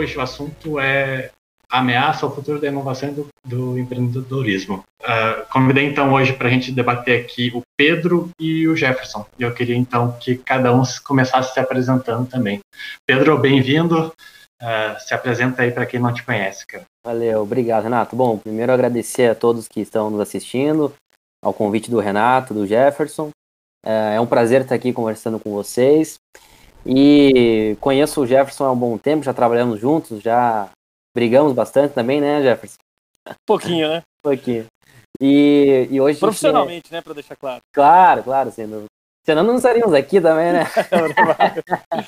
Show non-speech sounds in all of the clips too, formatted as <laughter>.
hoje o assunto é ameaça ao futuro da inovação e do, do empreendedorismo. Uh, convidei então hoje para a gente debater aqui o Pedro e o Jefferson. E eu queria então que cada um começasse se apresentando também. Pedro, bem-vindo. Uh, se apresenta aí para quem não te conhece, cara. Valeu, obrigado, Renato. Bom, primeiro agradecer a todos que estão nos assistindo, ao convite do Renato, do Jefferson. É, é um prazer estar aqui conversando com vocês. E conheço o Jefferson há um bom tempo, já trabalhamos juntos, já brigamos bastante também, né, Jefferson? Pouquinho, né? <laughs> Pouquinho. E, e hoje. Profissionalmente, né, para deixar claro. Claro, claro, sem dúvida. Senão não estaríamos aqui também, né? <laughs> <laughs>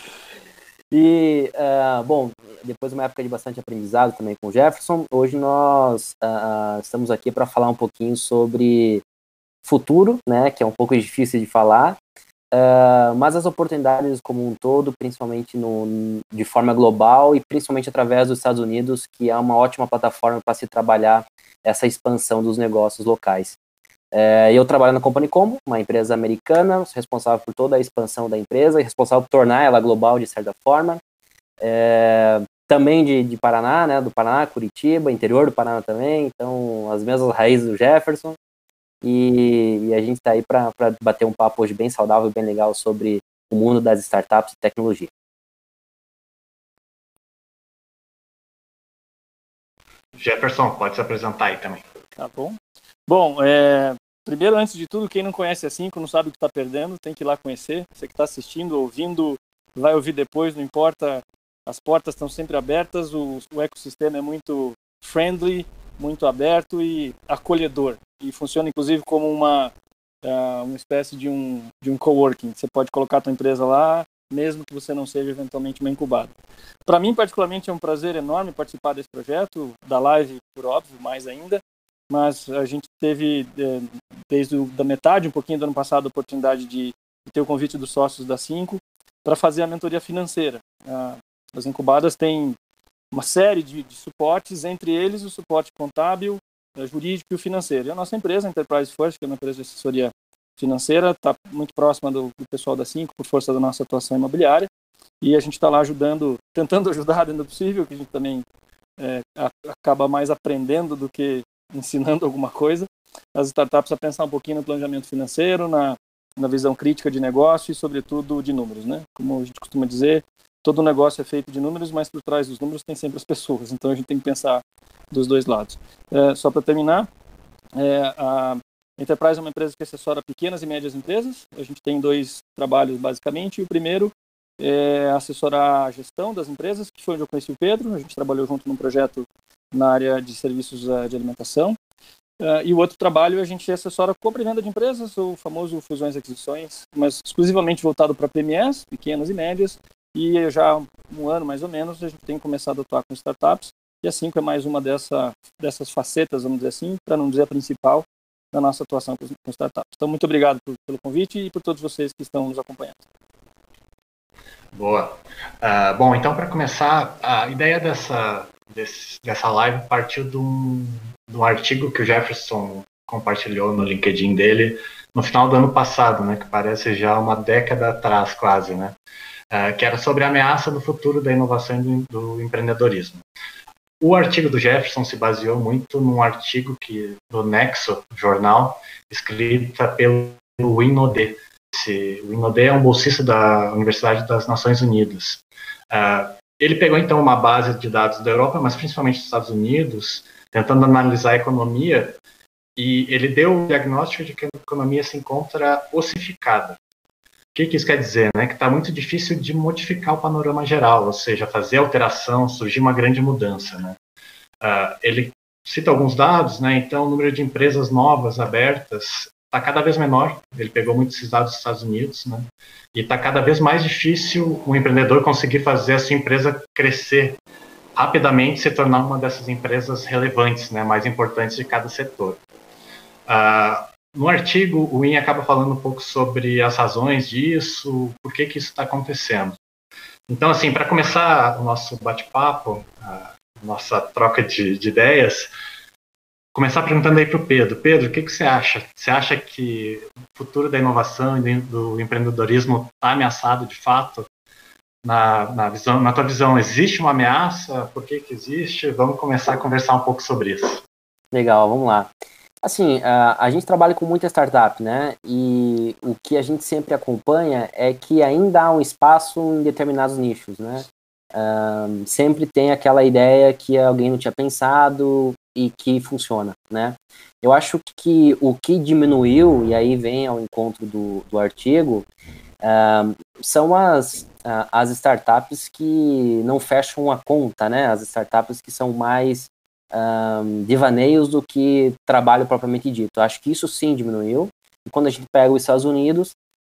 e, uh, bom, depois de uma época de bastante aprendizado também com o Jefferson, hoje nós uh, estamos aqui para falar um pouquinho sobre futuro, né, que é um pouco difícil de falar, Uh, mas as oportunidades como um todo, principalmente no, de forma global e principalmente através dos Estados Unidos, que é uma ótima plataforma para se trabalhar essa expansão dos negócios locais. Uh, eu trabalho na Company Combo, uma empresa americana, responsável por toda a expansão da empresa e responsável por tornar ela global de certa forma. Uh, também de, de Paraná, né, do Paraná, Curitiba, interior do Paraná também, então as mesmas raízes do Jefferson. E, e a gente está aí para bater um papo hoje bem saudável, bem legal sobre o mundo das startups e tecnologia. Jefferson, pode se apresentar aí também. Tá bom. Bom, é, primeiro, antes de tudo, quem não conhece a Cinco, não sabe o que está perdendo, tem que ir lá conhecer. Você que está assistindo, ouvindo, vai ouvir depois, não importa. As portas estão sempre abertas, o, o ecossistema é muito friendly, muito aberto e acolhedor e funciona inclusive como uma uh, uma espécie de um de um coworking. Você pode colocar a empresa lá, mesmo que você não seja eventualmente uma incubada. Para mim particularmente é um prazer enorme participar desse projeto, da live por óbvio, mais ainda, mas a gente teve desde o, da metade, um pouquinho do ano passado, a oportunidade de, ter o convite dos sócios da Cinco para fazer a mentoria financeira. Uh, as incubadas têm uma série de, de, suportes, entre eles o suporte contábil, é, jurídico e financeiro. E a nossa empresa, Enterprise First, que é uma empresa de assessoria financeira, está muito próxima do, do, pessoal da Cinco, por força da nossa atuação imobiliária, e a gente está lá ajudando, <laughs> tentando ajudar <laughs> dentro do possível, que a gente também é, acaba mais aprendendo do que ensinando <laughs> alguma coisa, as startups a pensar um pouquinho no planejamento financeiro, na, na visão crítica de negócio e, sobretudo, de números. Né? Como a gente costuma dizer, todo negócio é feito de números, mas por trás dos números tem sempre as pessoas. Então a gente tem que pensar dos dois lados. É, só para terminar, é, a Enterprise é uma empresa que assessora pequenas e médias empresas. A gente tem dois trabalhos basicamente. O primeiro é assessorar a gestão das empresas, que foi onde eu conheci o Pedro. A gente trabalhou junto num projeto na área de serviços é, de alimentação. Uh, e o outro trabalho a gente assessora compra e venda de empresas, o famoso fusões e aquisições, mas exclusivamente voltado para PMEs, pequenas e médias, e já há um ano mais ou menos a gente tem começado a atuar com startups. E a Cinco é mais uma dessa, dessas facetas, vamos dizer assim, para não dizer a principal, da nossa atuação com, com startups. Então, muito obrigado por, pelo convite e por todos vocês que estão nos acompanhando. Boa. Uh, bom, então, para começar, a ideia dessa, desse, dessa live partiu de um, de um artigo que o Jefferson compartilhou no LinkedIn dele no final do ano passado, né, que parece já uma década atrás, quase, né? Uh, que era sobre a ameaça do futuro da inovação e do, do, empreendedorismo. O artigo do Jefferson se baseou muito num artigo que do Nexo jornal, escrita pelo Winode. o Winode é um bolsista da Universidade das Nações Unidas. Uh, ele pegou então uma base de dados da Europa, mas principalmente dos Estados Unidos, tentando analisar a economia, e ele deu o diagnóstico de que a economia se encontra ossificada. O que, que, isso quer dizer? Né? Que está muito difícil de modificar o panorama geral, ou seja, fazer alteração, surgir uma grande mudança. Né? Uh, ele cita alguns dados, né? então o número de empresas novas abertas está cada vez menor. Ele pegou muitos dados dos Estados Unidos, né? e está cada vez mais difícil o empreendedor conseguir fazer a sua empresa crescer rapidamente, se tornar uma dessas empresas relevantes, né? mais importantes de cada setor. Uh, no artigo, o IN acaba falando um pouco sobre as razões disso, por que, que isso está acontecendo. Então, assim, para começar o nosso bate-papo, a nossa troca de, de, ideias, começar perguntando aí para o Pedro. Pedro, o que, que você acha? Você acha que o futuro da inovação e do empreendedorismo está ameaçado de fato na, na, visão, na tua visão, existe uma ameaça? Por que, que existe? Vamos começar a conversar um pouco sobre isso. Legal, vamos lá. Assim, a, a gente trabalha com muita startup, né? E o que a gente sempre acompanha é que ainda há um espaço em determinados nichos, né? Um, sempre tem aquela ideia que alguém não tinha pensado e que funciona, né? Eu acho que o que diminuiu, e aí vem ao encontro do, do artigo, um, são as, as startups que não fecham a conta, né? As startups que são mais um, devaneios do que trabalho propriamente dito. Acho que isso sim diminuiu. E quando a gente pega os Estados Unidos,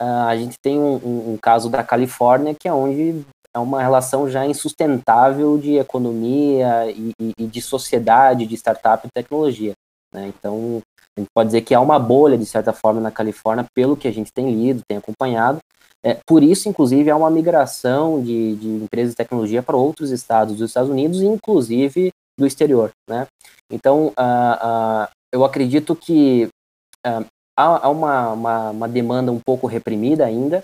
uh, a gente tem um, um, um, caso da Califórnia, que é onde é uma relação já insustentável de economia e, e, e de sociedade, de startup e tecnologia. Né? Então, a gente pode dizer que há uma bolha, de certa forma, na Califórnia, pelo que a gente tem lido, tem acompanhado. É, por isso, inclusive, há uma migração de, de empresas de tecnologia para outros estados dos Estados Unidos, inclusive do exterior, né? Então, uh, uh, eu acredito que uh, há, há uma, uma, uma, demanda um pouco reprimida ainda,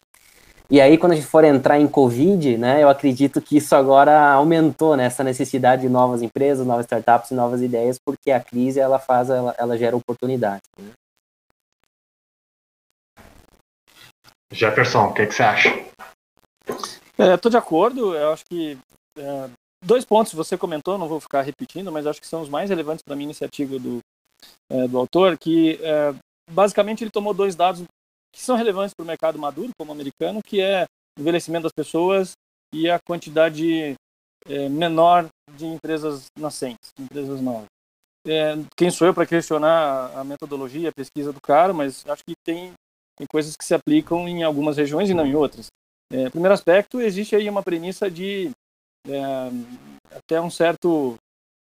e aí quando a gente for entrar em Covid, né, eu acredito que isso agora aumentou, né, essa necessidade de novas empresas, novas startups e novas ideias, porque a crise, ela faz, ela, ela gera oportunidade. Né? Jefferson, o que, que, você acha? Estou é, de acordo, eu acho que é, dois pontos você comentou, não vou ficar repetindo, mas acho que são os mais relevantes para mim nesse artigo do, é, do autor, que é, basicamente ele tomou dois dados que são relevantes para o mercado maduro, como americano, que é o envelhecimento das pessoas e a quantidade é, menor de empresas nascentes, empresas novas. É, quem sou eu para questionar a metodologia, a pesquisa do cara, mas acho que tem, tem coisas que se aplicam em algumas regiões e não em outras. É, primeiro aspecto, existe aí uma premissa de é, até um certo,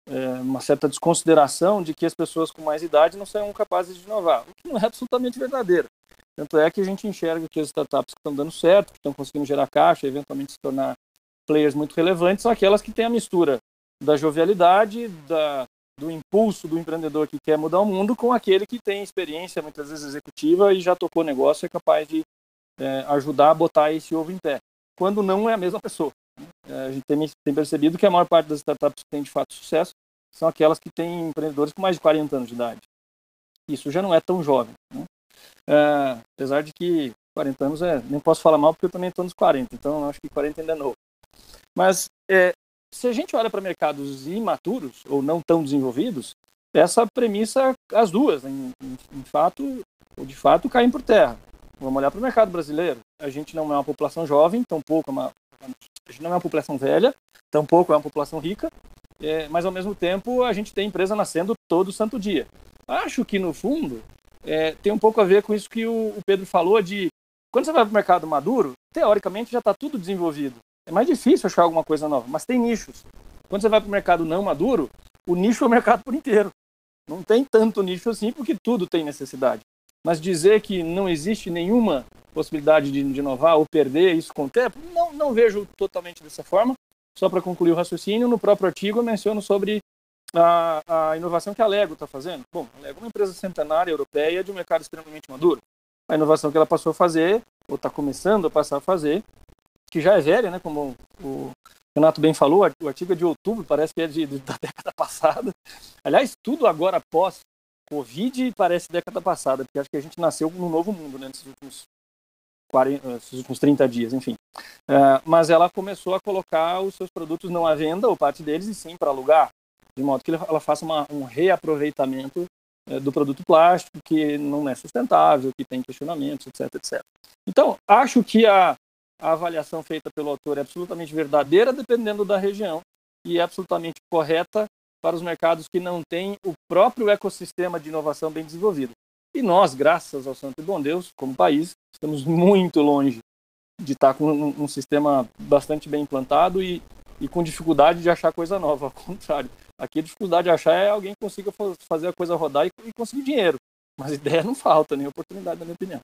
é, uma certa desconsideração de que as pessoas com mais idade não são capazes de inovar, o que não é absolutamente verdadeiro. Tanto é que a gente enxerga que as startups que estão dando certo, que estão conseguindo gerar caixa, eventualmente se tornar players muito relevantes, são aquelas que têm a mistura da jovialidade, da, do impulso do empreendedor que quer mudar o mundo com aquele que tem experiência, muitas vezes executiva, e já tocou negócio, é capaz de é, ajudar a botar esse ovo em pé. Quando não é a mesma pessoa. É, a gente tem, tem, percebido que a maior parte das startups que têm de fato sucesso são aquelas que têm empreendedores com mais de 40 anos de idade. Isso já não é tão jovem. Né? É, apesar de que 40 anos é. Nem posso falar mal porque eu também estou nos 40, então acho que 40 ainda é novo. Mas é, se a gente olha para mercados imaturos ou não tão desenvolvidos, essa premissa, as duas, em, em, em fato, ou de fato, caem por terra. Vamos olhar para o mercado brasileiro. A gente não é uma população jovem, tampouco é uma a gente não é uma população velha, tampouco é uma população rica, é, mas ao mesmo tempo a gente tem empresa nascendo todo santo dia. Acho que no fundo é, tem um pouco a ver com isso que o, o Pedro falou de quando você vai para o mercado maduro, teoricamente já está tudo desenvolvido. É mais difícil achar alguma coisa nova, mas tem nichos. Quando você vai para o mercado não maduro, o nicho é o mercado por inteiro. Não tem tanto nicho assim, porque tudo tem necessidade. Mas dizer que não existe nenhuma possibilidade de, de inovar ou perder isso com o tempo, não, não vejo totalmente dessa forma. Só para concluir o raciocínio, no próprio artigo eu menciono sobre a, a inovação que a Lego está fazendo. Bom, a Lego é uma empresa centenária europeia de um mercado extremamente maduro. A inovação que ela passou a fazer, ou está começando a passar a fazer, que já é velha, né, como o Renato bem falou, o artigo é de outubro, parece que é de, da década passada. Aliás, tudo agora pós Covid parece década passada, porque acho que a gente nasceu num novo mundo, né, nesses últimos 40, esses últimos 30 dias, enfim. Uh, mas ela começou a colocar os seus produtos não à venda, ou parte deles, e sim para alugar, de modo que ela faça uma, um reaproveitamento uh, do produto plástico que não é sustentável, que tem questionamentos, etc, etc. Então, acho que a, a avaliação feita pelo autor é absolutamente verdadeira, dependendo da região, e é absolutamente correta para os mercados que não têm o próprio ecossistema de inovação bem desenvolvido. E nós, graças ao Santo e Bom Deus, como país, estamos muito longe de estar com um, sistema bastante bem implantado e, e com dificuldade de achar coisa nova. <laughs> Ao contrário, aqui a dificuldade de achar é alguém que consiga fazer a coisa rodar e, e conseguir dinheiro. Mas ideia não falta, nem oportunidade, na minha opinião.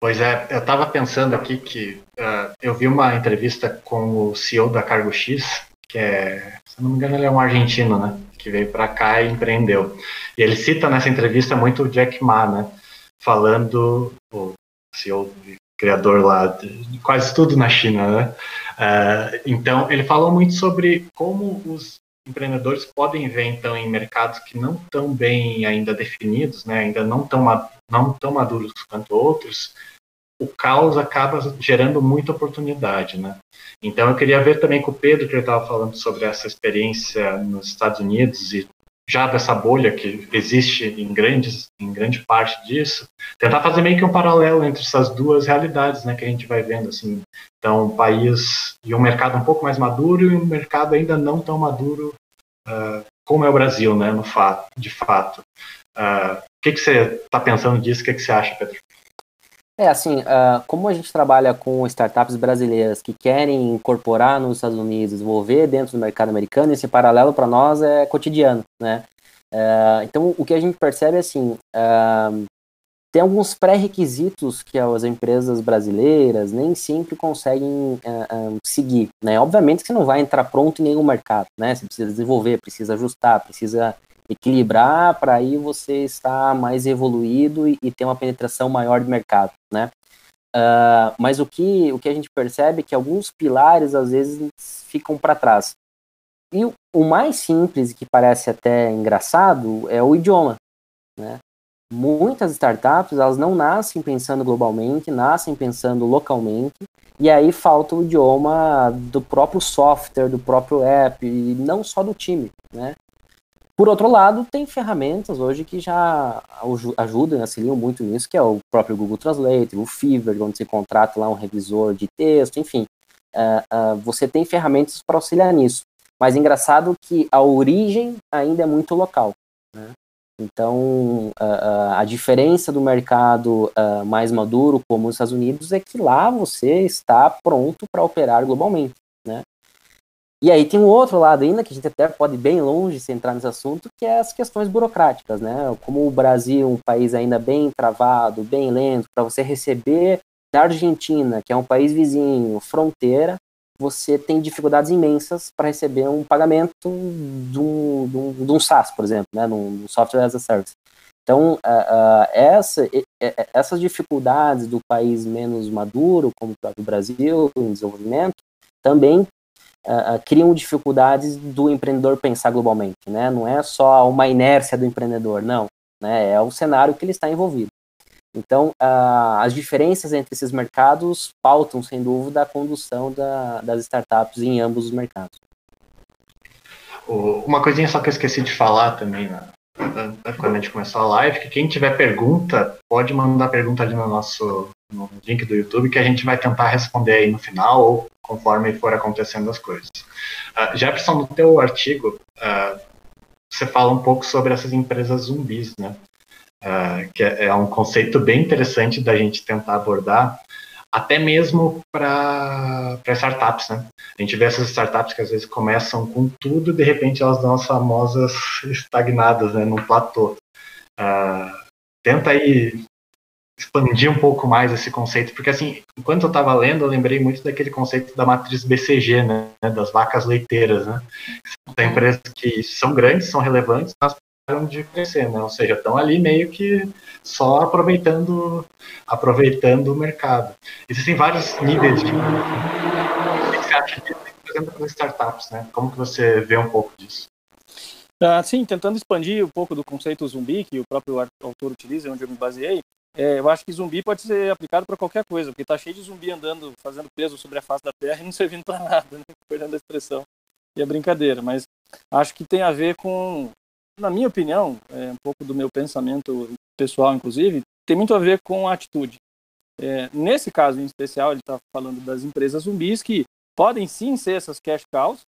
Pois é, eu estava pensando aqui que uh, eu vi uma entrevista com o CEO da Cargo X, que é, se não me engano, ele é um argentino, né? Que veio para cá e empreendeu. E ele cita nessa entrevista muito o Jack Ma, né? Falando, o CEO criador lá de quase tudo na China, né? Uh, então, ele falou muito sobre como os empreendedores podem ver, então, em mercados que não estão bem ainda definidos, né? Ainda não tão, não tão maduros quanto outros, o caos acaba gerando muita oportunidade, né? Então eu queria ver também com o Pedro que ele estava falando sobre essa experiência nos Estados Unidos e já dessa bolha que existe em grandes em grande parte disso, tentar fazer meio que um paralelo entre essas duas realidades, né, que a gente vai vendo assim. Então, um país e um mercado um pouco mais maduro e um mercado ainda não tão maduro uh, como é o Brasil, né, no fato, de fato. Uh, o que, que você está pensando disso? O que, que você acha, Pedro? É, assim, uh, como a gente trabalha com startups brasileiras que querem incorporar nos Estados Unidos, desenvolver dentro do mercado americano, esse paralelo para nós é cotidiano, né? Uh, então, o que a gente percebe é assim, uh, tem alguns pré-requisitos que as empresas brasileiras nem sempre conseguem seguir, né? Obviamente que você não vai entrar pronto em nenhum mercado, né? Você precisa desenvolver, precisa ajustar, precisa equilibrar para aí você estar mais evoluído e, e, ter uma penetração maior de mercado, né? Uh, mas o que, o que a gente percebe é que alguns pilares às vezes ficam para trás. E o, o, mais simples, que parece até engraçado, é o idioma, né? Muitas startups, elas não nascem pensando globalmente, nascem pensando localmente, e aí falta o idioma do próprio software, do próprio app, e não só do time, né? Por outro lado, tem ferramentas hoje que já ajudam, auxiliam muito nisso, que é o próprio Google Translate, o Fever, onde você contrata lá um revisor de texto, enfim. Uh, uh, você tem ferramentas para auxiliar nisso. Mas engraçado que a origem ainda é muito local. Né? Então, uh, a diferença do mercado mais maduro, como os Estados Unidos, é que lá você está pronto para operar globalmente. Né? E aí tem um outro lado ainda, que a gente até pode ir bem longe se entrar nesse assunto, que é as questões burocráticas, né? Como o Brasil, um país ainda bem travado, bem lento, para você receber da Argentina, que é um país vizinho, fronteira, você tem dificuldades imensas para receber um pagamento de um, de, um, de um SaaS, por exemplo, né? Num software as a service. Então, uh, uh, essa, essas dificuldades do país menos maduro, como o Brasil, em desenvolvimento, também uh, criam dificuldades do empreendedor pensar globalmente, né? Não é só uma inércia do empreendedor, não, né? É o cenário que ele está envolvido. Então, uh, as diferenças entre esses mercados pautam, sem dúvida, a condução da, das startups em ambos os mercados. Uma coisinha só que eu esqueci de falar também, né? quando a gente começou a live, que quem tiver pergunta, pode mandar pergunta ali no nosso no link do YouTube, que a gente vai tentar responder aí no final, ou conforme for acontecendo as coisas. Uh, Jefferson, no teu artigo, uh, você fala um pouco sobre essas empresas zumbis, né? Uh, que é, é, um conceito bem interessante da gente tentar abordar, até mesmo para startups, né? A gente vê essas startups que às vezes começam com tudo e de repente elas dão as famosas <laughs> estagnadas, né? Num platô. tenta aí expandir um pouco mais esse conceito, porque assim, enquanto eu estava lendo, eu lembrei muito daquele conceito da matriz BCG, né, das vacas leiteiras, né, são empresas que são grandes, são relevantes, mas param de crescer, né, ou seja, estão ali meio que só aproveitando, aproveitando o mercado. Existem vários níveis de... O que você acha disso, por exemplo, com startups, né, como que você vê um pouco disso? Ah, sim, tentando expandir um pouco do conceito zumbi que o próprio autor utiliza, onde eu me baseei, é, eu acho que zumbi pode ser aplicado para qualquer coisa, porque tá cheio de zumbi andando, fazendo peso sobre a face da terra e não <laughs> servindo para nada, né? perdendo a expressão e a brincadeira. Mas acho que tem a ver com, na minha opinião, é, um pouco do meu pensamento pessoal, inclusive, tem muito a ver com a atitude. É, nesse caso em especial, ele está falando das empresas zumbis que podem sim ser essas cash cows,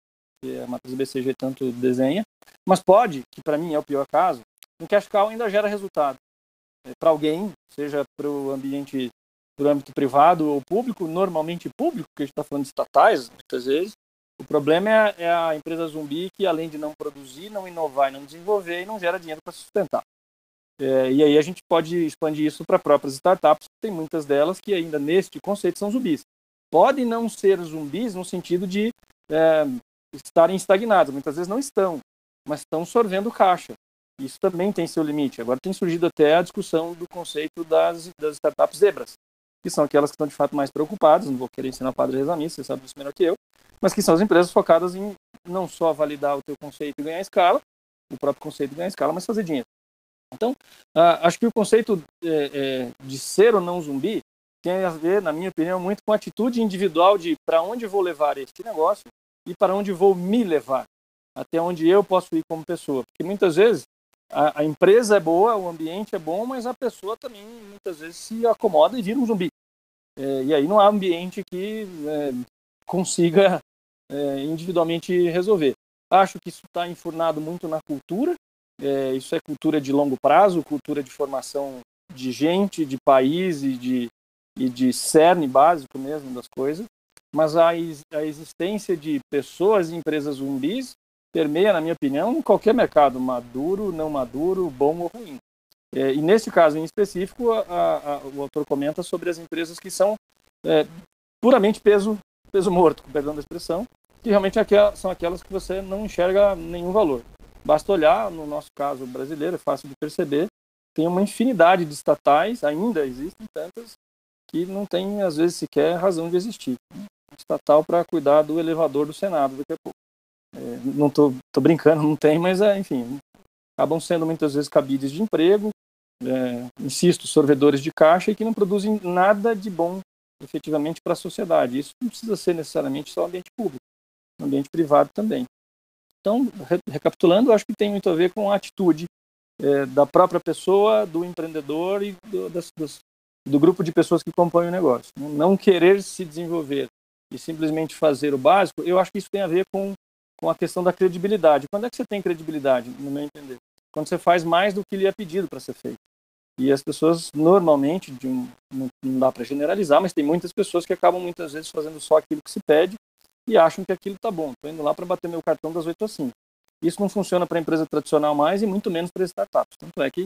que a matriz BCG tanto desenha, mas pode, que para mim é o pior caso, um cash cow ainda gera resultado. É, para alguém, seja para o ambiente, para o âmbito privado ou público, normalmente público, que a gente está falando de estatais, muitas vezes, o problema é, é, a empresa zumbi que, além de não produzir, não inovar e não desenvolver, e não gera dinheiro para sustentar. É, e aí a gente pode expandir isso para próprias startups, tem muitas delas que ainda neste conceito são zumbis. Podem não ser zumbis no sentido de é, estarem estagnados, muitas vezes não estão, mas estão sorvendo caixa. Isso também tem seu limite. Agora tem surgido até a discussão do conceito das, das startups zebras, que são aquelas que estão de fato mais preocupadas, não vou querer ensinar padre a você sabe disso melhor que eu, mas que são as empresas focadas em não só validar o teu conceito e ganhar escala, o próprio conceito de ganhar escala, mas fazer dinheiro. Então, uh, acho que o conceito é, é, de ser ou não zumbi tem a ver, na minha opinião, muito com a atitude individual de para onde vou levar este negócio e para onde vou me levar, até onde eu posso ir como pessoa. Porque muitas vezes a, a, empresa é boa, o ambiente é bom, mas a pessoa também muitas vezes se acomoda e vira um zumbi. É, e aí não há ambiente que é, consiga é, individualmente resolver. Acho que isso está enfurnado muito na cultura. É, isso é cultura de longo prazo, cultura de formação de gente, de país e de, e de cerne básico mesmo das coisas. Mas a, a existência de pessoas e empresas zumbis permeia, na minha opinião, qualquer mercado, maduro, não maduro, bom ou ruim. É, e nesse caso em específico, a, a, o autor comenta sobre as empresas que são é, puramente peso, peso morto, com perdão da expressão, que realmente são aquelas que você não enxerga nenhum valor. Basta olhar, no nosso caso brasileiro, é fácil de perceber, tem uma infinidade de estatais, ainda existem tantas, que não tem, às vezes, sequer razão de existir. Estatal para cuidar do elevador do Senado daqui a pouco. É, não estou brincando, <laughs> não tem, mas, é, enfim, acabam sendo muitas vezes cabides de emprego, é, insisto, sorvedores de caixa e que não produzem nada de bom efetivamente para a sociedade. Isso não precisa ser necessariamente só ambiente público ambiente privado também. Então, re recapitulando, acho que tem muito a ver com a atitude é, da própria pessoa, do empreendedor e do, das, das, do grupo de pessoas que compõem o negócio. Não querer se desenvolver e simplesmente fazer o básico, eu acho que isso tem a ver com, com a questão da credibilidade. Quando é que você tem credibilidade, no meu entender? Quando você faz mais do que lhe é pedido para ser feito. E as pessoas, normalmente, um, não, não dá para generalizar, mas tem muitas pessoas que acabam muitas vezes fazendo só aquilo que se pede e acham que aquilo está bom. Estou indo lá para bater meu cartão das 8 às 5. Isso não funciona para a empresa tradicional mais e muito menos para startups. Tanto é que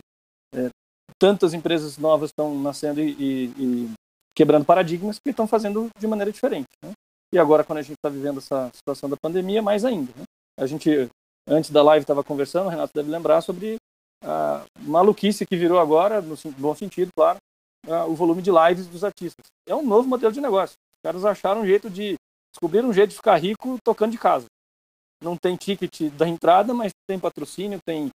é, tantas empresas novas estão nascendo e, e, e, quebrando paradigmas que estão fazendo de maneira diferente. Né? E agora, quando a gente está vivendo essa situação da pandemia, mais ainda. Né? A gente, antes da live, estava conversando, o Renato deve lembrar, sobre a maluquice que virou agora, no bom sentido, claro, o volume de lives dos artistas. É um novo modelo de negócio. Os caras acharam um jeito de descobriram um jeito de ficar rico tocando de casa. Não tem ticket da entrada, mas tem patrocínio, tem,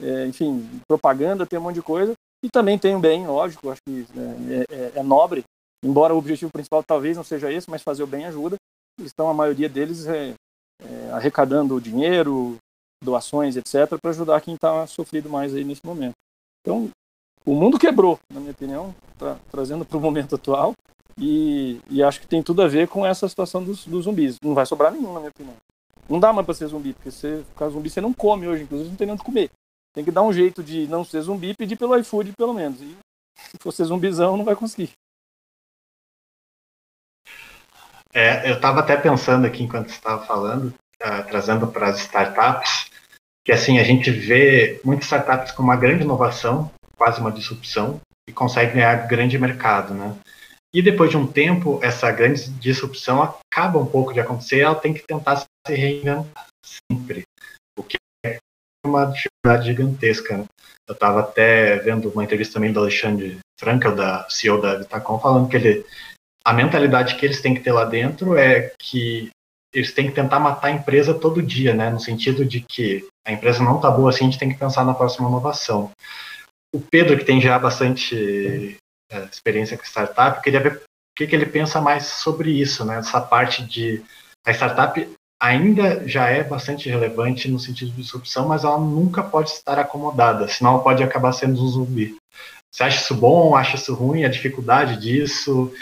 é, enfim, propaganda, tem um monte de coisa. E também tem um bem, lógico, acho que né, é, é, é, nobre, embora o objetivo principal talvez não seja esse, mas fazer o bem ajuda. Eles estão, a maioria deles, é, é, arrecadando dinheiro, doações, etc., para ajudar quem está sofrido mais aí nesse momento. Então, o mundo quebrou, na minha opinião, tra trazendo para o momento atual, e, e, acho que tem tudo a ver com essa situação dos, dos zumbis. Não vai sobrar nenhum, na minha opinião. Não dá mais pra ser zumbi, porque você ficar zumbi você não come hoje, inclusive não tem nem onde comer. Tem que dar um jeito de não ser zumbi e pedir pelo iFood, pelo menos. E se for ser zumbizão, não vai conseguir. É, eu estava até pensando aqui enquanto estava falando, uh, trazendo para as startups, que assim a gente vê muitas startups com uma grande inovação, quase uma disrupção, e consegue ganhar grande mercado, né? E depois de um tempo, essa grande disrupção acaba um pouco de acontecer, ela tem que tentar se reinventar sempre, o que é uma dificuldade gigantesca. Né? Eu estava até vendo uma entrevista também do Alexandre Frankel, da CEO da Vitacom, falando que ele, a mentalidade que eles têm que ter lá dentro é que eles têm que tentar matar a empresa todo dia, né? No sentido de que a empresa não está boa assim, a gente tem que pensar na próxima inovação. O Pedro, que tem já bastante é, experiência com startup, queria ver o que, que ele pensa mais sobre isso, né? Essa parte de a startup ainda já é bastante relevante no sentido de disrupção, mas ela nunca pode estar acomodada, senão ela pode acabar sendo um zumbi. Você acha isso bom? Acha isso ruim? A dificuldade disso,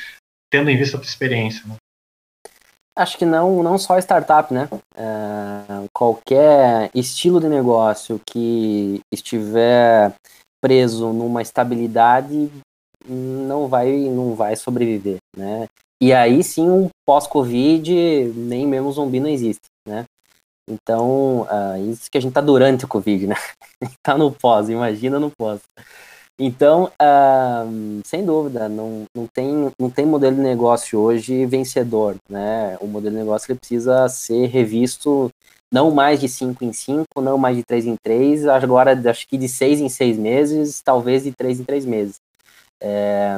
tendo em vista a tua experiência, né? Acho que não, não só startup, né? É, qualquer estilo de negócio que estiver preso numa estabilidade não vai não vai sobreviver, né? E aí sim um pós-Covid nem mesmo zumbi não existe, né? Então, uh, isso que a gente tá durante o Covid, né? <laughs> tá no pós, imagina no pós. Então, uh, sem dúvida, não, não, tem, não tem modelo de negócio hoje vencedor, né? O modelo de negócio ele precisa ser revisto não mais de 5 em 5, não mais de 3 em 3, agora acho que de 6 em 6 meses, talvez de 3 em 3 meses. É,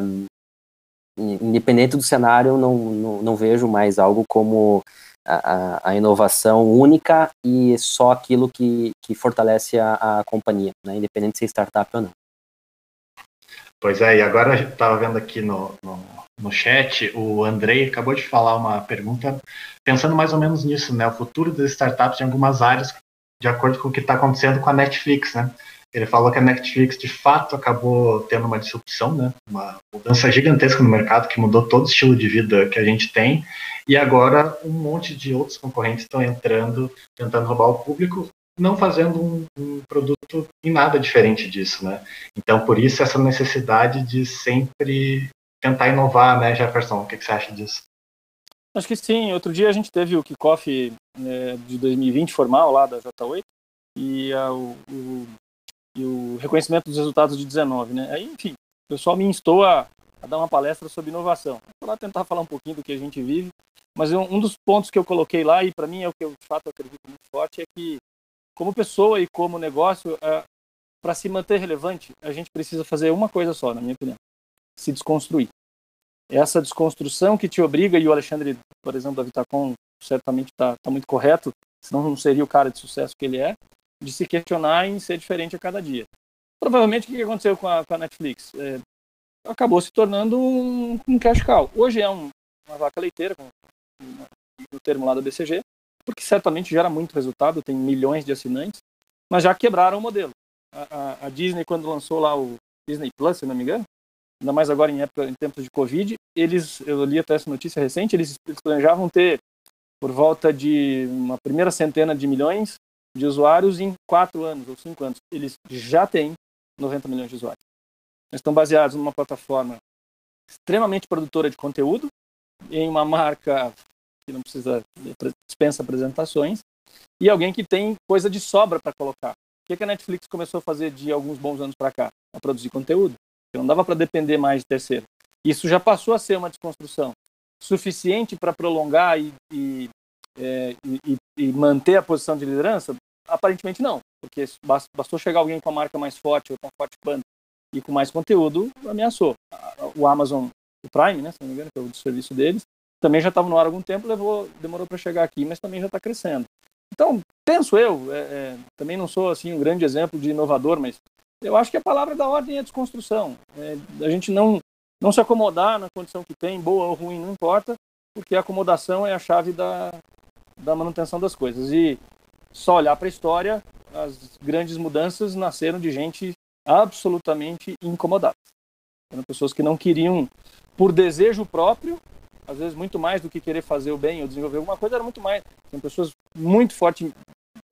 independente do cenário, não, não, não vejo mais algo como a, a, inovação única e só aquilo que, que fortalece a, a companhia, né? independente de ser startup ou não. Pois é, e agora eu estava vendo aqui no, no, no, chat, o Andrei acabou de falar uma pergunta, pensando mais ou menos nisso, né? O futuro das startups em algumas áreas, de acordo com o que está acontecendo com a Netflix, né? Ele falou que a Netflix de fato acabou tendo uma disrupção, né? uma mudança gigantesca no mercado que mudou todo o estilo de vida que a gente tem. E agora um monte de outros concorrentes estão entrando, tentando roubar o público, não fazendo um, um produto em nada diferente disso. Né? Então, por isso, essa necessidade de sempre tentar inovar, né, Jefferson? O que, que você acha disso? Acho que sim. Outro dia a gente teve o kickoff é, de 2020 formal lá da J8 e a, o, o, e o reconhecimento dos resultados de 19, né? Aí, enfim, o pessoal me instou a, a dar uma palestra sobre inovação. Vou lá tentar falar um pouquinho do que a gente vive, mas um, um dos pontos que eu coloquei lá, e para mim é o que eu de fato acredito muito forte, é que como pessoa e como negócio, é, para se manter relevante, a gente precisa fazer uma coisa só, na minha opinião: se desconstruir. Essa desconstrução que te obriga, e o Alexandre, por exemplo, da Vitacom, certamente está tá muito correto, senão não seria o cara de sucesso que ele é, de se questionar em ser diferente a cada dia. Provavelmente o que aconteceu com a, com a Netflix? É, acabou se tornando um, um cash cow. Hoje é um, uma vaca leiteira, com, no termo lá da BCG, porque certamente gera muito resultado, tem milhões de assinantes, mas já quebraram o modelo. A, a, a Disney, quando lançou lá o Disney Plus, se não me engano, ainda mais agora em época em tempos de Covid, eles, eu li até essa notícia recente, eles, planejavam ter por volta de uma primeira centena de milhões de usuários em quatro anos ou cinco anos. Eles já têm 90 milhões de usuários. Eles estão baseados numa plataforma extremamente produtora de conteúdo, em uma marca que não precisa dispensa apresentações, e alguém que tem coisa de sobra para colocar. O que a Netflix começou a fazer de alguns bons anos para cá? A produzir conteúdo. Não dava para depender mais de terceiro. Isso já passou a ser uma desconstrução suficiente para prolongar e, e é, e, e, manter a posição de liderança? Aparentemente não, porque bastou chegar alguém com a marca mais forte ou com forte banda e com mais conteúdo, ameaçou. O Amazon o Prime, né, se não me engano, que é o serviço deles, também já estava no ar há algum tempo, levou, demorou para chegar aqui, mas também já está crescendo. Então, penso eu, é, é, também não sou assim um grande exemplo de inovador, mas eu acho que a palavra da ordem é desconstrução. É, a gente não, não se acomodar na condição que tem, boa ou ruim, não importa, porque a acomodação é a chave da, da manutenção das coisas. E só olhar para a história, as grandes mudanças nasceram de gente absolutamente incomodada. Eram pessoas que não queriam, por desejo próprio, às vezes muito mais do que querer fazer o bem ou desenvolver alguma coisa, era muito mais. São pessoas muito forte,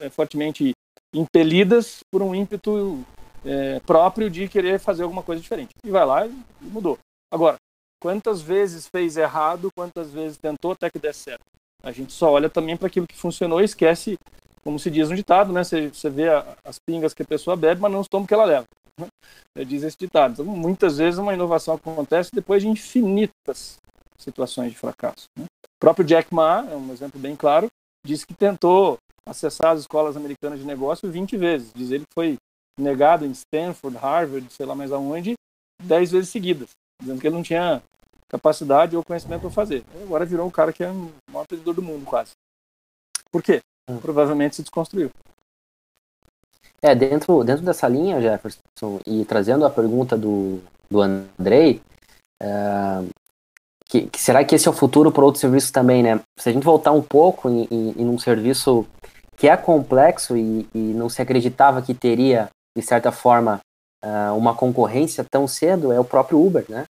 é, fortemente impelidas por um ímpeto é, próprio de querer fazer alguma coisa diferente. E vai lá e mudou. Agora, quantas vezes fez errado, quantas vezes tentou até que desse certo? A gente só olha também para aquilo que funcionou e esquece, como se diz no ditado, né? Você, vê a, as pingas que a pessoa bebe, mas não os toma que ela leva. <laughs> Né? Diz esse ditado. Então, muitas vezes uma inovação acontece depois de infinitas situações de fracasso. Né? O próprio Jack Ma, é um exemplo bem claro, disse que tentou acessar as escolas americanas de negócio 20 vezes. Diz ele que foi negado em Stanford, Harvard, sei lá mais aonde, 10 vezes seguidas, dizendo que ele não tinha capacidade ou conhecimento para fazer. Agora virou um cara que é o maior empreendedor do mundo, quase. Por quê? Hum. Provavelmente se desconstruiu. É, dentro, dentro dessa linha, Jefferson, e trazendo a pergunta do, do Andrei, é, que, que, será que esse é o futuro para outros serviços também, né? Se a gente voltar um pouco em, em, em um serviço que é complexo e, e, não se acreditava que teria, de certa forma, uh, uma concorrência tão cedo, é o próprio Uber, né?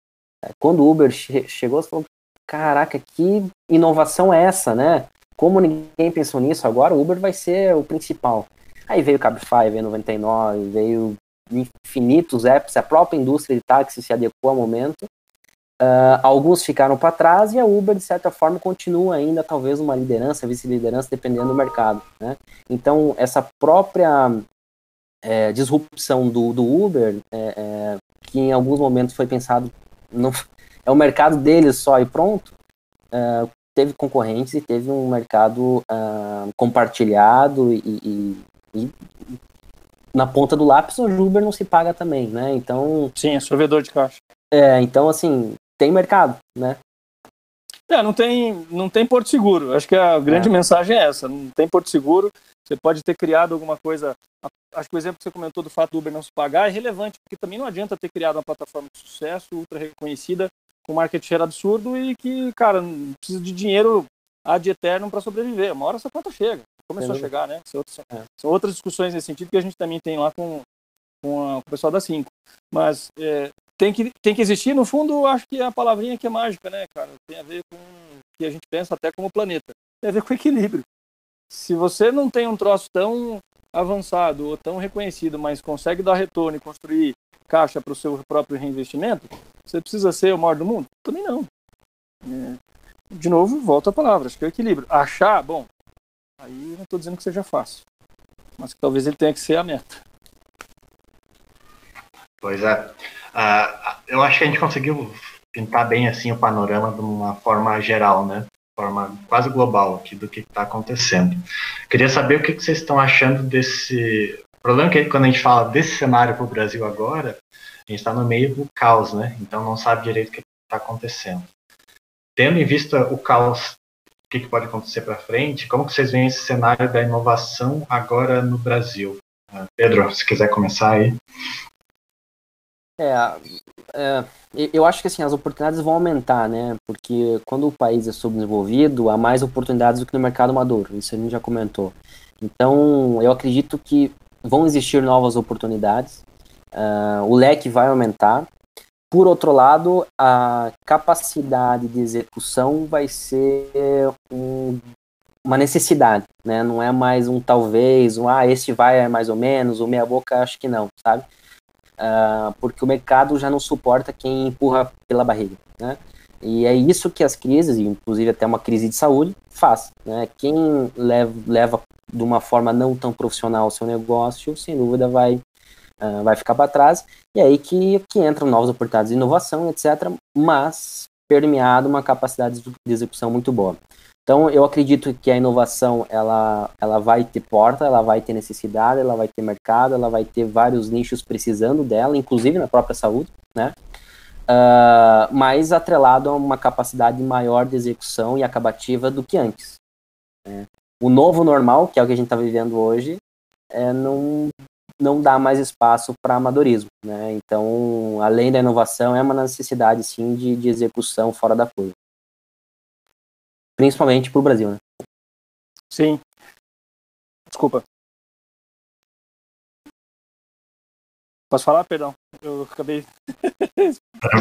Quando o Uber che chegou, você falou, caraca, que inovação é essa, né? Como ninguém pensou nisso, agora o Uber vai ser o principal. Aí veio o Cabify, veio 99, veio infinitos apps, a própria indústria de táxi se adequou ao momento. Uh, alguns ficaram para trás e a Uber, de certa forma, continua ainda talvez uma liderança, vice-liderança, dependendo do mercado. Né? Então, essa própria é, disrupção do, do Uber, é, é, que em alguns momentos foi pensado não, <laughs> é o mercado deles só e pronto, uh, teve concorrentes e teve um mercado uh, compartilhado e, e, e, na ponta do lápis o Uber não se paga também, né? Então sim, é sorvedor de caixa. É, então assim tem mercado, né? É, não tem, não tem porto seguro. Acho que a grande é. mensagem é essa. Não tem porto seguro. Você pode ter criado alguma coisa. Acho que o exemplo que você comentou do fato do Uber não se pagar é relevante, porque também não adianta ter criado uma plataforma de sucesso, ultra reconhecida, com market share absurdo e que, cara, precisa de dinheiro ad eterno para sobreviver. Uma hora essa conta chega. Começou a chegar, né? São outras, é. são outras, discussões nesse sentido que a gente também tem lá com, com, a, com o pessoal da 5. Mas é, tem que, tem que existir, no fundo, acho que é a palavrinha que é mágica, né, cara? Tem a ver com o que a gente pensa até como planeta. Tem a ver com equilíbrio. Se você não tem um troço tão avançado ou tão reconhecido, mas consegue dar retorno e construir caixa para o seu próprio reinvestimento, você precisa ser o maior do mundo? Também não. É, de novo, volta a palavra, acho que é o equilíbrio. Achar, bom, aí não estou dizendo que seja fácil, mas que talvez ele tenha que ser a meta. Pois é. Uh, eu acho que a gente conseguiu pintar bem assim o panorama de uma forma geral, né? Forma quase global aqui do que está acontecendo. Queria saber o que, vocês estão achando desse. O problema é que quando a gente fala desse cenário para o Brasil agora, a gente está no meio do caos, né? Então não sabe direito o que está acontecendo. Tendo em vista o caos, o que, que pode acontecer para frente, como que vocês veem esse cenário da inovação agora no Brasil? Uh, Pedro, se quiser começar aí. É, é, eu acho que assim, as oportunidades vão aumentar, né? Porque quando o país é subdesenvolvido, há mais oportunidades do que no mercado maduro. Isso a gente já comentou. Então, eu acredito que vão existir novas oportunidades. Uh, o leque vai aumentar. Por outro lado, a capacidade de execução vai ser um, uma necessidade, né? Não é mais um talvez, um ah, esse vai mais ou menos, o meia boca acho que não, sabe? Uh, porque o mercado já não suporta quem empurra pela barriga, né? E é isso que as crises, inclusive até uma crise de saúde, faz. Né? Quem leva, leva de uma forma não tão profissional o seu negócio, sem dúvida vai, uh, vai ficar para trás. E é aí que, que entram novas oportunidades de inovação, etc., mas permeado uma capacidade de execução muito boa. Então, eu acredito que a inovação ela, ela vai ter porta, ela vai ter necessidade, ela vai ter mercado, ela vai ter vários nichos precisando dela, inclusive na própria saúde, né? Uh, mas atrelado a uma capacidade maior de execução e acabativa do que antes. Né? O novo normal, que é o que a gente está vivendo hoje, é, não, não dá mais espaço para amadorismo. Né? Então, além da inovação, é uma necessidade, sim, de, de execução fora da curva principalmente para o Brasil, né? Sim. Desculpa. Posso falar? Perdão. Eu acabei.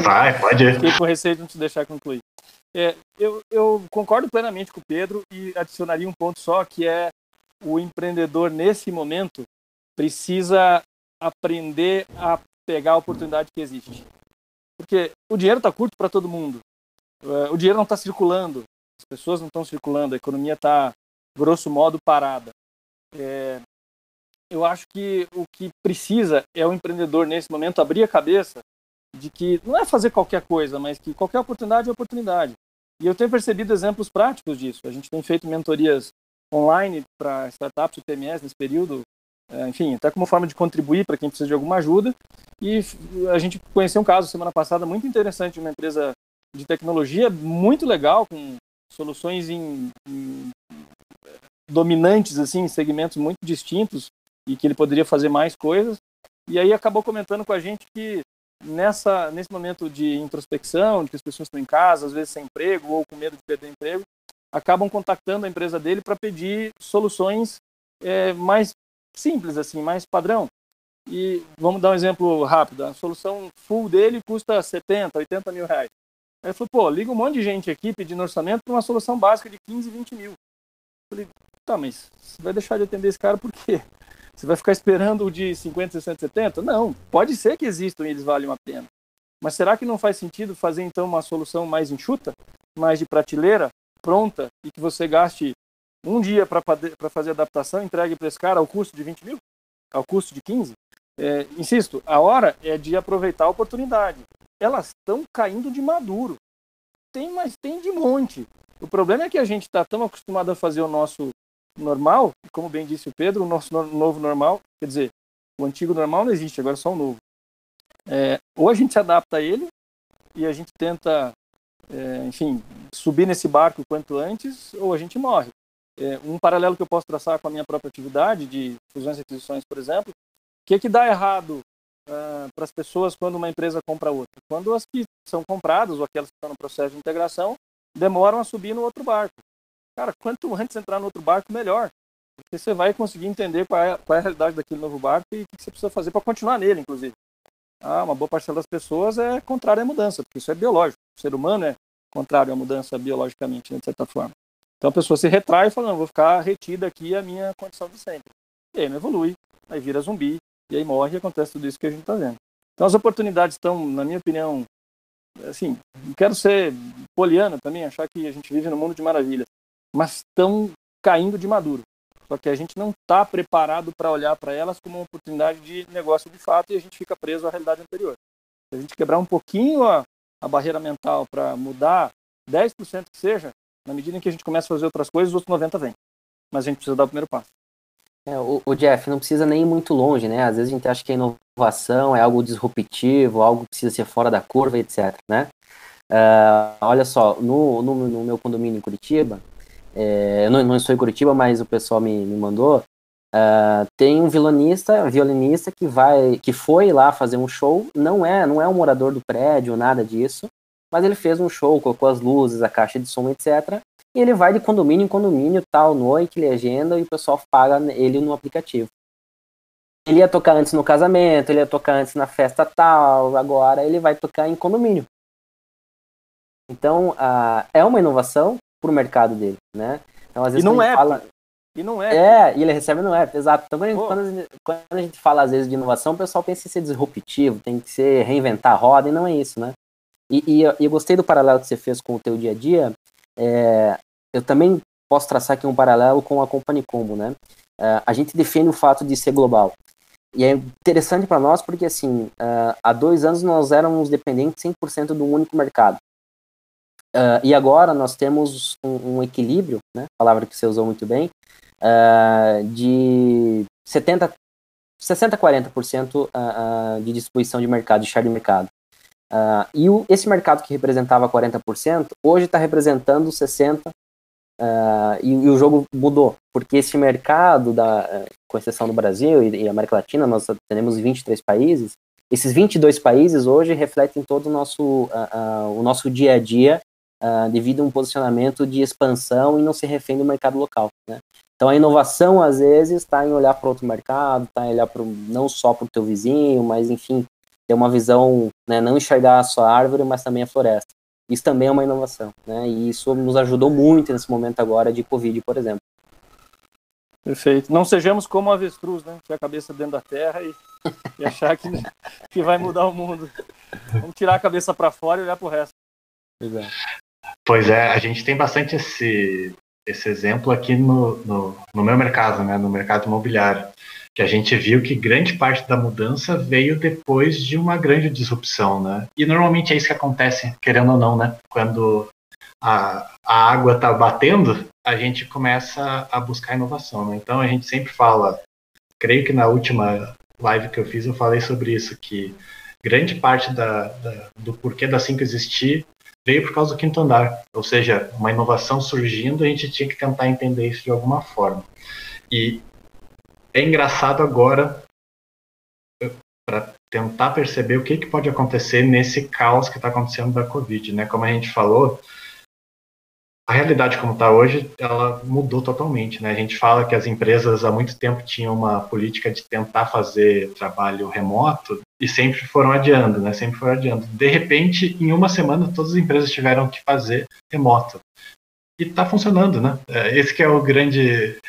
Vai, pode ir. Fiquei com receio de não te deixar concluir. É, eu, eu concordo plenamente com o Pedro e adicionaria um ponto só, que é o empreendedor, nesse momento, precisa aprender a pegar a oportunidade que existe. Porque o dinheiro está curto para todo mundo. É, o dinheiro não está circulando as pessoas não estão circulando, a economia está, grosso modo, parada. É, eu acho que o que precisa é o empreendedor, nesse momento, abrir a cabeça de que não é fazer qualquer coisa, mas que qualquer oportunidade é oportunidade. E eu tenho percebido exemplos práticos disso. A gente tem feito mentorias online para startups e PMS nesse período, é, enfim, até como forma de contribuir para quem precisa de alguma ajuda. E a gente conheceu um caso semana passada muito interessante de uma empresa de tecnologia muito legal, com soluções em, em, dominantes assim, em segmentos muito distintos e que ele poderia fazer mais coisas. E aí acabou comentando com a gente que nessa nesse momento de introspecção, de que as pessoas estão em casa, às vezes sem emprego ou com medo de perder emprego, acabam contactando a empresa dele para pedir soluções é, mais simples assim, mais padrão. E vamos dar um exemplo rápido. A solução full dele custa 70, 80 mil reais. Aí eu falei, pô, liga um monte de gente aqui pedindo orçamento para uma solução básica de 15, 20 mil. Eu falei, tá, mas você vai deixar de atender esse cara por quê? Você vai ficar esperando o de 50, 60, 70? Não, pode ser que existam e eles valham a pena. Mas será que não faz sentido fazer então uma solução mais enxuta, mais de prateleira, pronta, e que você gaste um dia para fazer adaptação, entregue para esse cara ao custo de 20 mil? Ao custo de 15? É, insisto, a hora é de aproveitar a oportunidade elas estão caindo de maduro. Tem, mas tem de monte. O problema é que a gente está tão acostumado a fazer o nosso normal, como bem disse o Pedro, o nosso novo normal, quer dizer, o antigo normal não existe, agora é só o novo. É, ou a gente se adapta a ele, e a gente tenta, é, enfim, subir nesse barco quanto antes, ou a gente morre. É, um paralelo que eu posso traçar com a minha própria atividade de fusões e aquisições, por exemplo, o que, é que dá errado uh, para as pessoas quando uma empresa compra outra? Quando as que são compradas ou aquelas que estão no processo de integração demoram a subir no outro barco. Cara, quanto antes entrar no outro barco, melhor. Porque você vai conseguir entender qual é, qual é a realidade daquele novo barco e o que você precisa fazer para continuar nele, inclusive. Ah, uma boa parcela das pessoas é contrária à mudança, porque isso é biológico. O ser humano é contrário à mudança biologicamente, né, de certa forma. Então a pessoa se retrai fala, não, vou ficar retida aqui a minha condição de sempre. E aí não evolui, aí vira zumbi, e aí morre e acontece tudo isso que a gente está vendo. Então as oportunidades estão, na minha opinião, assim, não quero ser poliana também, achar que a gente vive no mundo de maravilhas, mas estão caindo de maduro. Só que a gente não está preparado para olhar para elas como uma oportunidade de negócio de fato e a gente fica preso à realidade anterior. Se a gente quebrar um pouquinho a, a barreira mental para mudar 10% que seja, na medida em que a gente começa a fazer outras coisas, os outros 90% vêm. Mas a gente precisa dar o primeiro passo. É, o, o, Jeff, não precisa nem ir muito longe, né? Às vezes a gente acha que a inovação é algo disruptivo, algo que precisa ser fora da curva, etc, né? Uh, olha só, no, no, no, meu condomínio em Curitiba, é, eu não, não estou em Curitiba, mas o pessoal me, me mandou, uh, tem um violonista, violinista que vai, que foi lá fazer um show, não é, não é um morador do prédio, nada disso, mas ele fez um show, colocou as luzes, a caixa de som, etc. E ele vai de condomínio em condomínio, tal noite, ele agenda e o pessoal paga ele no aplicativo. Ele ia tocar antes no casamento, ele ia tocar antes na festa tal, agora ele vai tocar em condomínio. Então, uh, é uma inovação para o mercado dele, né? Então, às vezes, e não é. Fala... E não é. É, e ele recebe não é, exato. Então, quando a, gente, quando, a gente, quando a gente fala, às vezes, de inovação, o pessoal pensa em ser disruptivo, tem que ser reinventar a roda, e não é isso, né? E, e, e, eu gostei do paralelo que você fez com o teu dia a dia. É, eu também posso traçar aqui um paralelo com a Company Combo, né? É, a gente defende o fato de ser global. E é interessante para nós porque, assim, é, há dois anos nós éramos dependentes 100% de um único mercado. Uh, e agora nós temos um, um, equilíbrio, né, palavra que você usou muito bem, uh, de 70, 60 40% uh, de distribuição de mercado, de share de mercado. Uh, e o, esse mercado que representava 40%, hoje está representando 60%, uh, e, e, o jogo mudou, porque esse mercado, da, com exceção do Brasil e, e América Latina, nós temos 23 países, esses 22 países hoje refletem todo o nosso, uh, o nosso dia a dia devido a um posicionamento de expansão e não ser refém do mercado local. Né? Então a inovação às vezes está em olhar para outro mercado, está em olhar pro, não só para o teu vizinho, mas enfim ter uma visão, né, não enxergar só a árvore, mas também a floresta. Isso também é uma inovação, né? E isso nos ajudou muito nesse momento agora de Covid, por exemplo. Perfeito. Não sejamos como avestruz, né? Ter a cabeça dentro da terra e, e achar que, <laughs> que vai mudar o mundo. Vamos tirar a cabeça para fora e olhar para o resto. Exato. Pois é, a gente tem bastante esse, esse exemplo aqui no, no, no meu mercado, né? No mercado imobiliário que a gente viu que grande parte da mudança veio depois de uma grande disrupção, né? E normalmente é isso que acontece, querendo ou não, né? Quando a, a água está batendo, a gente começa a buscar inovação, né? Então a gente sempre fala, creio que na última live que eu fiz eu falei sobre isso, que grande parte da, da, do porquê da 5 existir veio por causa do quinto andar, ou seja, uma inovação surgindo, a gente tinha que tentar entender isso de alguma forma. E é engraçado agora para tentar perceber o que, que pode acontecer nesse caos que está acontecendo da Covid, né? Como a gente falou, a realidade como está hoje, ela mudou totalmente, né? A gente fala que as empresas há muito tempo tinham uma política de tentar fazer trabalho remoto e sempre foram adiando, né? Sempre foram adiando. De repente, em uma semana, todas as empresas tiveram que fazer remoto. E está funcionando, né? É, esse que é o grande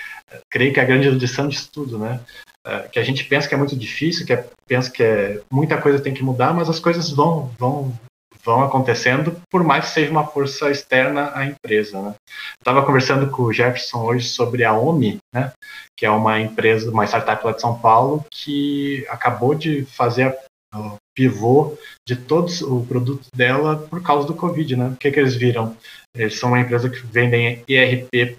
creio que é a grande lição de tudo, né? É, que a gente pensa que é muito difícil, que é, pensa que é, muita coisa tem que mudar, mas as coisas vão, vão, vão acontecendo, por mais que seja uma força externa à empresa. Né? Estava conversando com o Jefferson hoje sobre a OMI, né? que é uma empresa, uma startup lá de São Paulo, que acabou de fazer o pivô de todos o produto dela por causa do Covid, né? O que, que eles viram? Eles são uma empresa que vendem ERP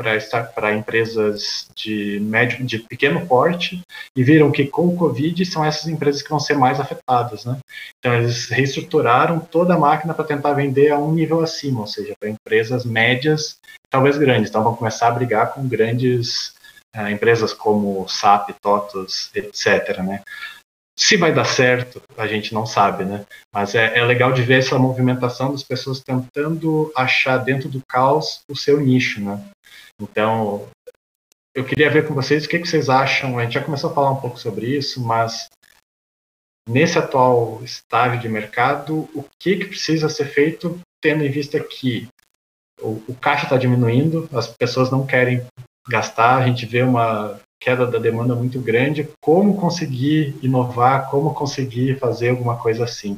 para empresas de médio, de pequeno porte e viram que com o Covid são essas empresas que vão ser mais afetadas, né? Então eles reestruturaram toda a máquina para tentar vender a um nível acima, ou seja, para empresas médias, talvez grandes. Então vão começar a brigar com grandes uh, empresas como SAP, TOTOS, etc. Né? Se vai dar certo, a gente não sabe, né? Mas é, é, legal de ver essa movimentação das pessoas tentando achar dentro do caos o seu nicho, né? Então, eu queria ver com vocês o que, que vocês acham. A gente já começou a falar um pouco sobre isso, mas nesse atual estágio de mercado, o que, que precisa ser feito tendo em vista que o, o caixa está diminuindo, as pessoas não querem gastar, a gente vê uma queda da demanda muito grande, como conseguir inovar, como conseguir fazer alguma coisa assim.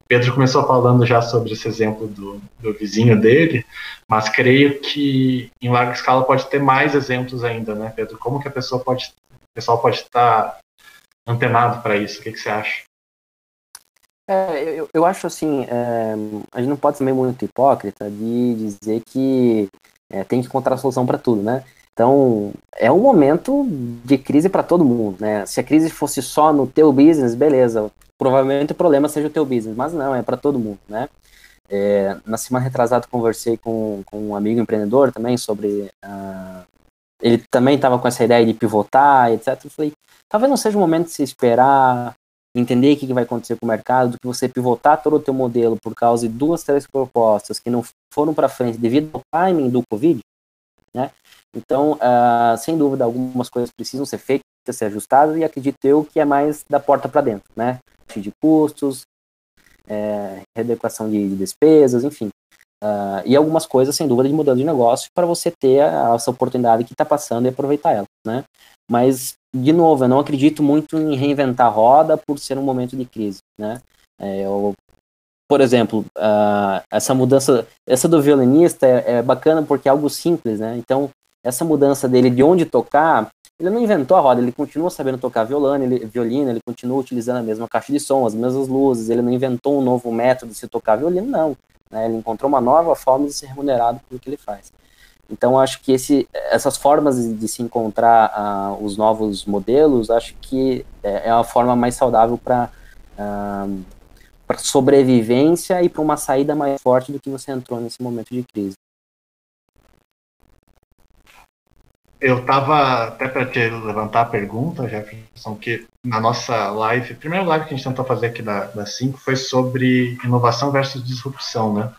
O Pedro começou falando já sobre esse exemplo do, do vizinho dele, mas creio que em larga escala pode ter mais exemplos ainda, né, Pedro? Como que a pessoa pode, o pessoal pode estar antenado para isso? O que, que você acha? É, eu, eu acho assim, é, a gente não pode ser muito hipócrita de dizer que é, tem que encontrar solução para tudo, né? Então, é um momento de crise para todo mundo, né? Se a crise fosse só no teu business, beleza, provavelmente o problema seja o teu business, mas não, é para todo mundo, né? É, na semana retrasada conversei com, com um amigo empreendedor também sobre uh, ele também estava com essa ideia de pivotar, etc. Eu falei, talvez não seja o momento de se esperar, entender o que, que vai acontecer com o mercado, do que você pivotar todo o teu modelo por causa de duas, três propostas que não foram para frente devido ao timing do Covid, né? Então, uh, sem dúvida, algumas coisas precisam ser feitas, ser ajustadas, e acredito eu que é mais da porta para dentro, né? De custos, é, readequação de, de, despesas, enfim. Uh, e algumas coisas, sem dúvida, de modelo de negócio para você ter a, essa oportunidade que está passando e aproveitar ela, né? Mas, de novo, eu não acredito muito em reinventar a roda por ser um momento de crise, né? É, eu, por exemplo, uh, essa mudança, essa do violinista é, é, bacana porque é algo simples, né? Então, essa mudança dele de onde tocar, ele não inventou a roda, ele continua sabendo tocar violino, ele, violino, ele continua utilizando a mesma caixa de som, as mesmas luzes, ele não inventou um novo método de se tocar violino, não. Né? Ele encontrou uma nova forma de ser remunerado pelo que ele faz. Então, acho que esse, essas formas de, se encontrar uh, os novos modelos, acho que é, é a forma mais saudável para uh, para sobrevivência e para uma saída mais forte do que você entrou nesse momento de crise. Eu estava até para te levantar a pergunta, Jefferson, que na nossa live, a primeira live que a gente tentou fazer aqui da, da 5 foi sobre inovação versus disrupção, né?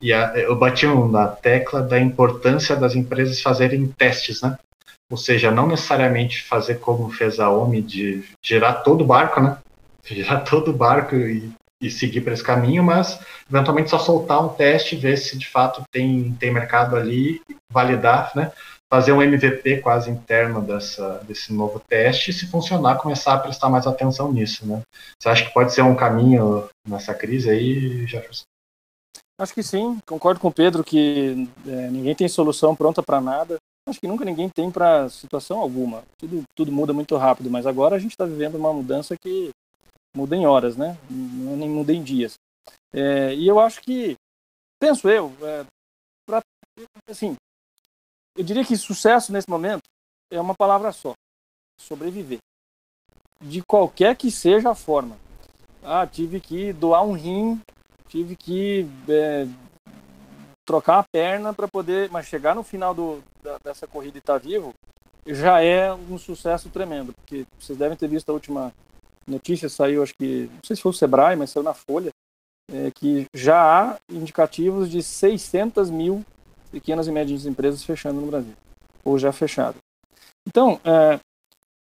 E a, eu bati na tecla da importância das empresas fazerem testes, né? Ou seja, não necessariamente fazer como fez a OMI de girar todo o barco, né? <laughs> Girar todo o barco e, e seguir para esse caminho, mas eventualmente só soltar um teste, ver se de fato tem, tem mercado ali, validar, né? Fazer um MVP quase interno dessa, desse novo teste e, se funcionar, começar a prestar mais atenção nisso, né? Você acha que pode ser um caminho nessa crise aí, Jefferson? Acho que sim, concordo com o Pedro que é, ninguém tem solução pronta para nada. Acho que nunca ninguém tem para situação alguma. Tudo, tudo muda muito rápido, mas agora a gente está vivendo uma mudança que muda em horas, né? É nem muda em dias. É, e eu acho que, penso eu, é, pra, assim, eu diria que sucesso nesse momento é uma palavra só: sobreviver. De qualquer que seja a forma. Ah, tive que doar um rim, tive que é, trocar a perna para poder. Mas chegar no final do, da, dessa corrida e estar tá vivo já é um sucesso tremendo. Porque vocês devem ter visto a última notícia, saiu, acho que. Não sei se foi o Sebrae, mas saiu na Folha. É, que já há indicativos de 600 mil pequenas e médias empresas fechando no Brasil, ou já fechado. Então, é,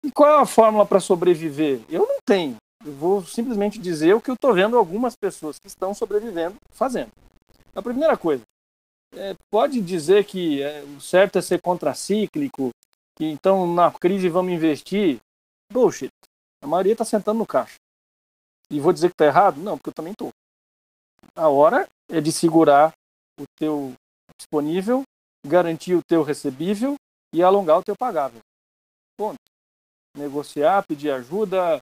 e qual é a fórmula para sobreviver? Eu não tenho. Eu vou simplesmente dizer o que eu estou vendo algumas pessoas que estão sobrevivendo fazendo. A primeira coisa, é, pode dizer que é, o certo é ser contracíclico, que então na crise vamos investir? Bullshit. A maioria está sentando no caixa. E vou dizer que está errado? Não, porque eu também estou. A hora é de segurar o teu disponível, garantir o teu recebível e alongar o teu pagável. Ponto. Negociar, pedir ajuda,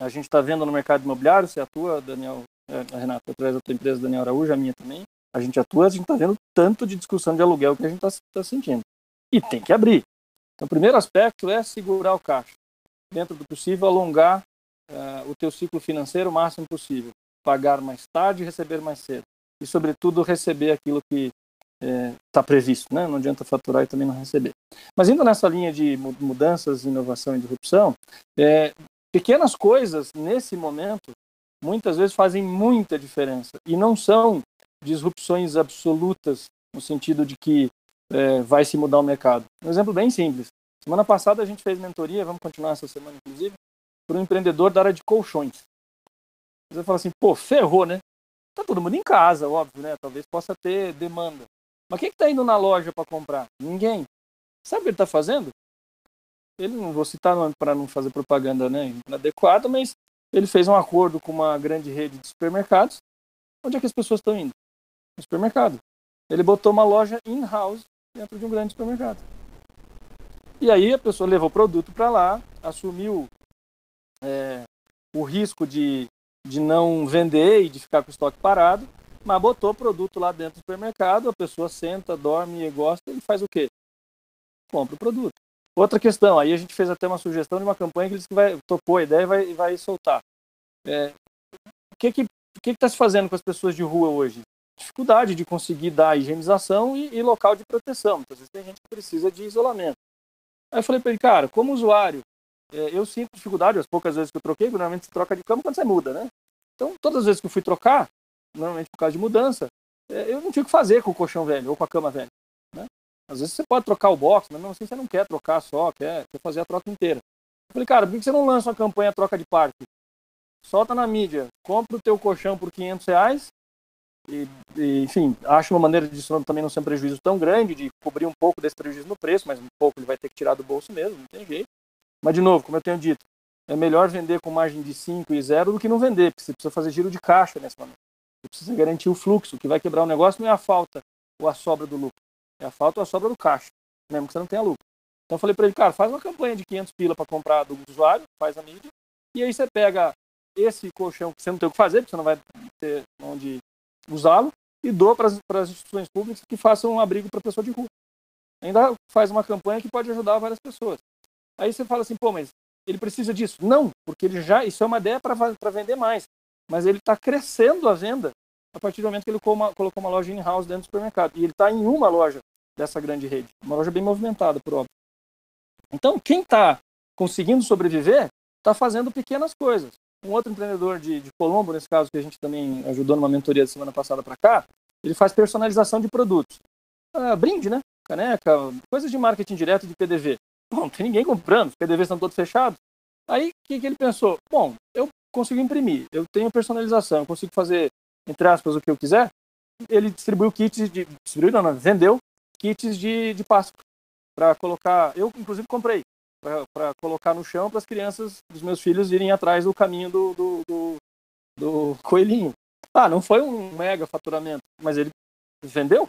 a gente está vendo no mercado imobiliário, você atua, Daniel, é, a Renata, através da tua empresa, Daniel Araújo, a minha também, a gente atua, a gente está vendo tanto de discussão de aluguel que a gente está tá sentindo. E tem que abrir. Então, o primeiro aspecto é segurar o caixa. Dentro do possível, alongar uh, o teu ciclo financeiro o máximo possível. Pagar mais tarde e receber mais cedo. E, sobretudo, receber aquilo que está é, previsto. Né? Não adianta faturar e também não receber. Mas indo nessa linha de mudanças, inovação e disrupção, é, pequenas coisas, nesse momento, muitas vezes fazem muita diferença. E não são disrupções absolutas, no sentido de que é, vai se mudar o mercado. Um exemplo bem simples. Semana passada a gente fez mentoria, vamos continuar essa semana inclusive, para um empreendedor da área de colchões. Você fala assim, pô, ferrou, né? Tá todo mundo em casa, óbvio, né? Talvez possa ter demanda. Mas quem está tá indo na loja para comprar? Ninguém. Sabe o que ele está fazendo? Ele não vou citar para não fazer propaganda né, inadequada, mas ele fez um acordo com uma grande rede de supermercados. Onde é que as pessoas estão indo? No supermercado. Ele botou uma loja in-house dentro de um grande supermercado. E aí a pessoa levou o produto para lá, assumiu é, o risco de, de não vender e de ficar com o estoque parado, mas botou o produto lá dentro do supermercado, a pessoa senta, dorme e gosta, e faz o quê? Compra o produto. Outra questão, aí a gente fez até uma sugestão de uma campanha que ele disse que vai, topou a ideia e vai, vai soltar. É, o que que que está se fazendo com as pessoas de rua hoje? Dificuldade de conseguir dar higienização e, e local de proteção. Muitas vezes tem gente que precisa de isolamento. Aí eu falei para ele, cara, como usuário, é, eu sinto dificuldade, as poucas vezes que eu troquei, normalmente se troca de cama quando você muda, né? Então, todas as vezes que eu fui trocar, normalmente por causa de mudança, é, eu não tinha o que fazer com o colchão velho ou com a cama velha. Né? Às vezes você pode trocar o box, mas mesmo assim você não quer trocar só, quer, quer fazer a troca inteira. Eu falei, cara, por que você não lança uma campanha troca de parque? Solta na mídia, compra o teu colchão por 500 reais e, e, enfim, acho uma maneira de isso também não ser um prejuízo tão grande, de cobrir um pouco desse prejuízo no preço, mas um pouco ele vai ter que tirar do bolso mesmo, não tem jeito. Mas, de novo, como eu tenho dito, é melhor vender com margem de 5 e 0 do que não vender, porque você precisa fazer giro de caixa nesse momento. Você precisa garantir o fluxo. O que vai quebrar o negócio não é a falta ou a sobra do lucro. É a falta ou a sobra do caixa, mesmo que você não tenha lucro. Então eu falei para ele, cara, faz uma campanha de 500 pila para comprar do usuário, faz a mídia, e aí você pega esse colchão que você não tem o que fazer, porque você não vai ter onde usá-lo, e doa para as instituições públicas que façam um abrigo para pessoa de rua. Ainda faz uma campanha que pode ajudar várias pessoas. Aí você fala assim, pô, mas ele precisa disso? Não, porque ele já, isso é uma ideia para vender mais mas ele está crescendo a venda a partir do momento que ele colocou uma, loja in-house dentro do supermercado. E ele está em uma loja dessa grande rede, uma loja bem movimentada, por óbvio. Então, quem está conseguindo sobreviver está fazendo pequenas coisas. Um outro empreendedor de, de, Colombo, nesse caso, que a gente também ajudou numa mentoria da semana passada para cá, ele faz personalização de produtos. Ah, brinde, né? Caneca, coisas de marketing direto de PDV. Bom, não tem ninguém comprando, os PDVs estão todos fechados. Aí, o que, que ele pensou? Bom, eu consigo imprimir, eu tenho personalização, eu consigo fazer, entre aspas, o que eu quiser. Ele distribuiu kits de. Distribuiu, não, não, vendeu kits de, de Páscoa para colocar. Eu, inclusive, comprei para colocar no chão para as crianças dos meus filhos irem atrás do caminho do, do, do, do coelhinho. Ah, não foi um mega faturamento, mas ele vendeu.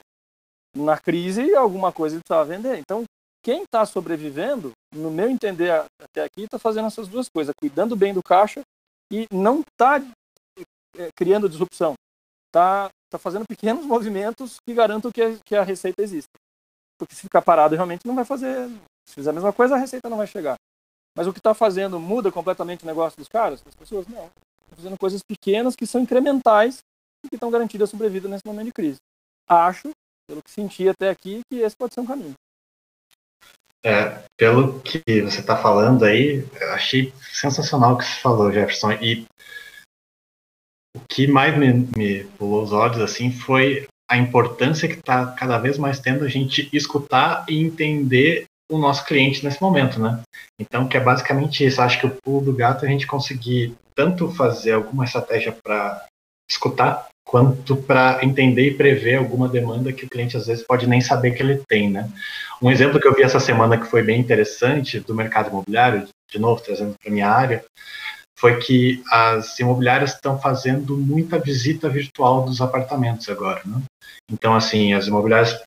Na crise, alguma coisa ele precisava vender. Então, quem está sobrevivendo, no meu entender até aqui, está fazendo essas duas coisas, cuidando bem do caixa e não está é, criando disrupção. Está tá fazendo pequenos <laughs> movimentos que garantam que a, que a receita exista. Porque se ficar parado, realmente não vai fazer. Se fizer a mesma coisa, a receita não vai chegar. Mas o que está fazendo muda completamente o negócio dos caras, das pessoas? Não. Está fazendo coisas pequenas que são incrementais e que estão garantidas a sobrevida nesse momento de crise. Acho, pelo que senti até aqui, que esse pode ser um caminho. É, pelo que você está falando aí, eu achei sensacional o que você falou, Jefferson. E o que mais me, me pulou os olhos assim foi a importância que está cada vez mais tendo a gente escutar e entender o nosso cliente nesse momento, né? Então, que é basicamente isso. Acho que o pulo do gato é a gente conseguir tanto fazer alguma estratégia para escutar quanto para entender e prever alguma demanda que o cliente às vezes pode nem saber que ele tem, né? Um exemplo que eu vi essa semana que foi bem interessante do mercado imobiliário, de novo trazendo para minha área, foi que as imobiliárias estão fazendo muita visita virtual dos apartamentos agora, né? Então, assim, as imobiliárias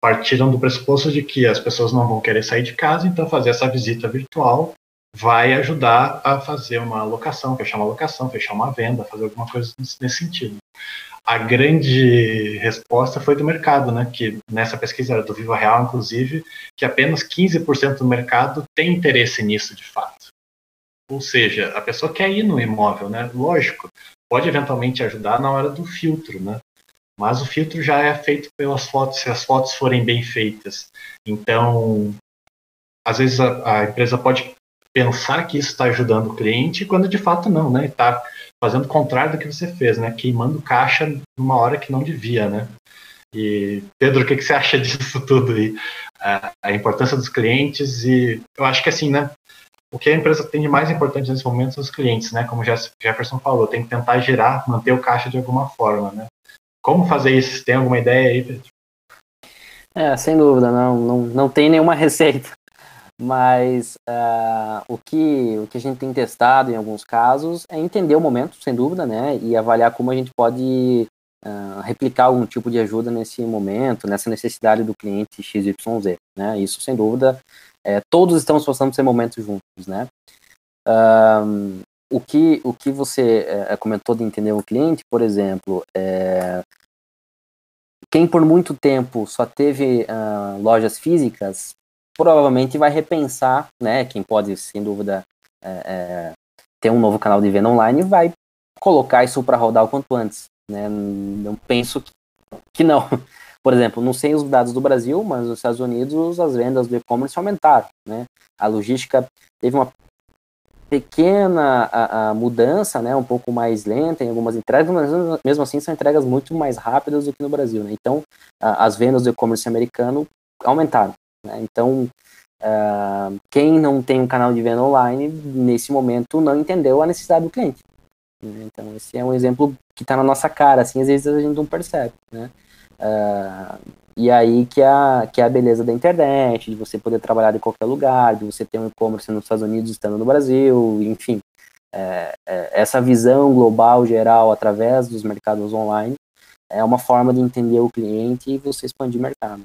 partiram do pressuposto de que as pessoas não vão querer sair de casa, então fazer essa visita virtual vai ajudar a fazer uma alocação, fechar uma alocação, fechar uma venda, fazer alguma coisa nesse sentido. A grande resposta foi do mercado, né? Que nessa pesquisa era do Viva Real, inclusive, que apenas 15% do mercado tem interesse nisso de fato. Ou seja, a pessoa quer ir no imóvel, né? Lógico, pode eventualmente ajudar na hora do filtro, né? Mas o filtro já é feito pelas fotos, se as fotos forem bem feitas. Então, às vezes a, a empresa pode pensar que isso está ajudando o cliente, quando de fato não, né? Está fazendo o contrário do que você fez, né? Queimando caixa numa hora que não devia, né? E Pedro, o que, que você acha <laughs> disso tudo aí? A, a, importância dos clientes e eu acho que assim, né? O que a empresa tem de mais importante nesse momento são os clientes, né? Como Jefferson falou, tem que tentar gerar, manter o caixa de alguma forma, né? Como fazer isso? Tem alguma ideia aí, Pedro? É, sem dúvida, não, não, não tem nenhuma <laughs> receita. Mas uh, o, que, o que a gente tem testado em alguns casos é entender o momento, sem dúvida, né? E avaliar como a gente pode uh, replicar algum tipo de ajuda nesse momento, nessa necessidade do cliente XYZ, né? Isso, sem dúvida, é, todos estamos passando por esse momento juntos, né? Um, o que, o que você é, comentou de entender o cliente, por exemplo, é, quem por muito tempo só teve uh, lojas físicas provavelmente vai repensar, né? Quem pode, sem dúvida, é, é, ter um novo canal de venda online vai colocar isso para rodar o quanto antes. Né? Não penso que, que não. <laughs> Por exemplo, não sei os dados do Brasil, mas nos Estados Unidos as vendas do e-commerce aumentaram. Né? A logística teve uma pequena a, a mudança, né, um pouco mais lenta em algumas entregas, mas mesmo assim são entregas muito mais rápidas do que no Brasil. Né? Então, a, as vendas do e-commerce americano aumentaram. Né? Então, uh, quem não tem um canal de venda online, nesse momento, não entendeu a necessidade do cliente. Né? Então, esse é um exemplo que está na nossa cara, assim, às vezes a gente não percebe. Né? Uh, e aí que é, a, que é a beleza da internet, de você poder trabalhar de qualquer lugar, de você ter um e-commerce nos Estados Unidos estando no Brasil, enfim. É, é, essa visão global, geral, através dos mercados online, é uma forma de entender o cliente e você expandir o mercado.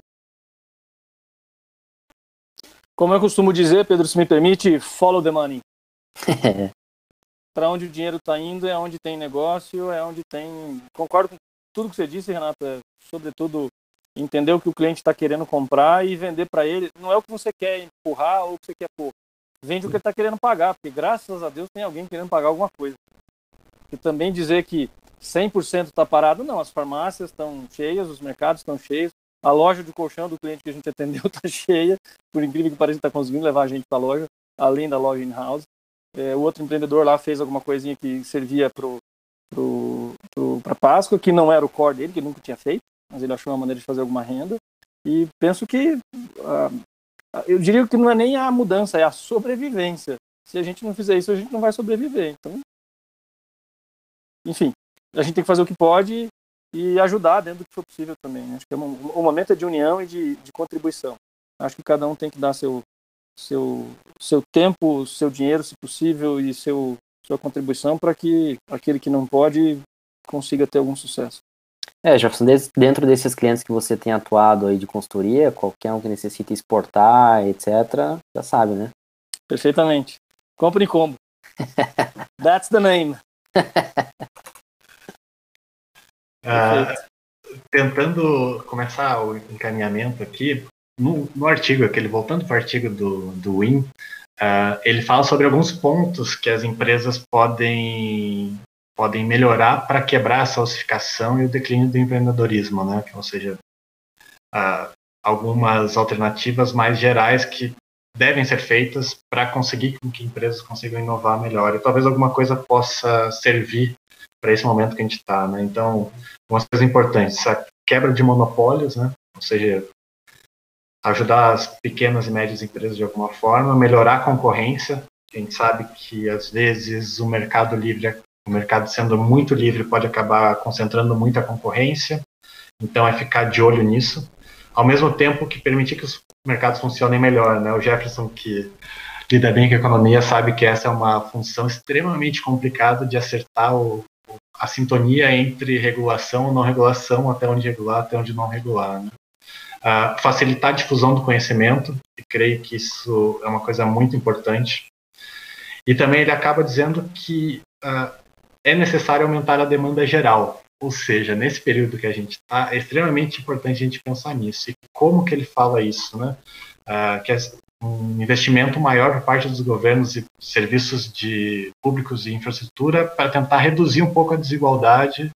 Como eu costumo dizer, Pedro, se me permite, follow the money. <laughs> Para onde o dinheiro está indo é onde tem negócio, é onde tem. Concordo com tudo que você disse, Renato. É, sobretudo, entender o que o cliente está querendo comprar e vender para ele. Não é o que você quer empurrar ou o que você quer pôr. Vende o que ele está querendo pagar, porque graças a Deus tem alguém querendo pagar alguma coisa. E também dizer que 100% está parado, não. As farmácias estão cheias, os mercados estão cheios, a loja de colchão do cliente que a gente atendeu está <laughs> cheia, por incrível que pareça, está conseguindo levar a gente para a loja, além da loja in-house. É, o outro empreendedor lá fez alguma coisinha que servia para Páscoa, que não era o core dele, que ele nunca tinha feito, mas ele achou uma maneira de fazer alguma renda. E penso que, uh, eu diria que não é nem a mudança, é a sobrevivência. Se a gente não fizer isso, a gente não vai sobreviver. Então, enfim, a gente tem que fazer o que pode e ajudar dentro do que for possível também. Né? Acho que é um, o momento é de união e de, de contribuição. Acho que cada um tem que dar seu, seu, seu tempo, seu dinheiro, se possível, e seu, sua contribuição para que aquele que não pode consiga ter algum sucesso. É, Jefferson, dentro desses clientes que você tem atuado aí de consultoria, qualquer um que necessite exportar, etc., já sabe, né? Perfeitamente. Compre em combo. <laughs> That's the name. <laughs> Ah, tentando começar o encaminhamento aqui, no, no artigo, aquele, voltando para o artigo do, do Win, uh, ele fala sobre alguns pontos que as empresas podem, podem melhorar para quebrar a falsificação e o declínio do empreendedorismo, né? ou seja, uh, algumas alternativas mais gerais que devem ser feitas para conseguir que empresas consigam inovar melhor. E talvez alguma coisa possa servir para esse momento que a gente está. Né? Então, umas coisas importantes, a quebra de monopólios, né? ou seja, ajudar as pequenas e médias empresas de alguma forma, melhorar a concorrência. A gente sabe que às vezes o mercado livre, o mercado sendo muito livre, pode acabar concentrando muita concorrência. Então é ficar de olho nisso, ao mesmo tempo que permitir que os mercados funcionem melhor. Né? O Jefferson, que lida bem com a economia, sabe que essa é uma função extremamente complicada de acertar o, a sintonia entre regulação ou não regulação, até onde regular, até onde não regular. Né? Uh, facilitar a difusão do conhecimento, e creio que isso é uma coisa muito importante. E também ele acaba dizendo que uh, é necessário aumentar a demanda geral. Ou seja, nesse período que a gente está, é extremamente importante a gente pensar nisso. E como que ele fala isso, né? Uh, que um investimento maior por parte dos governos e serviços de públicos e infraestrutura para tentar reduzir um pouco a desigualdade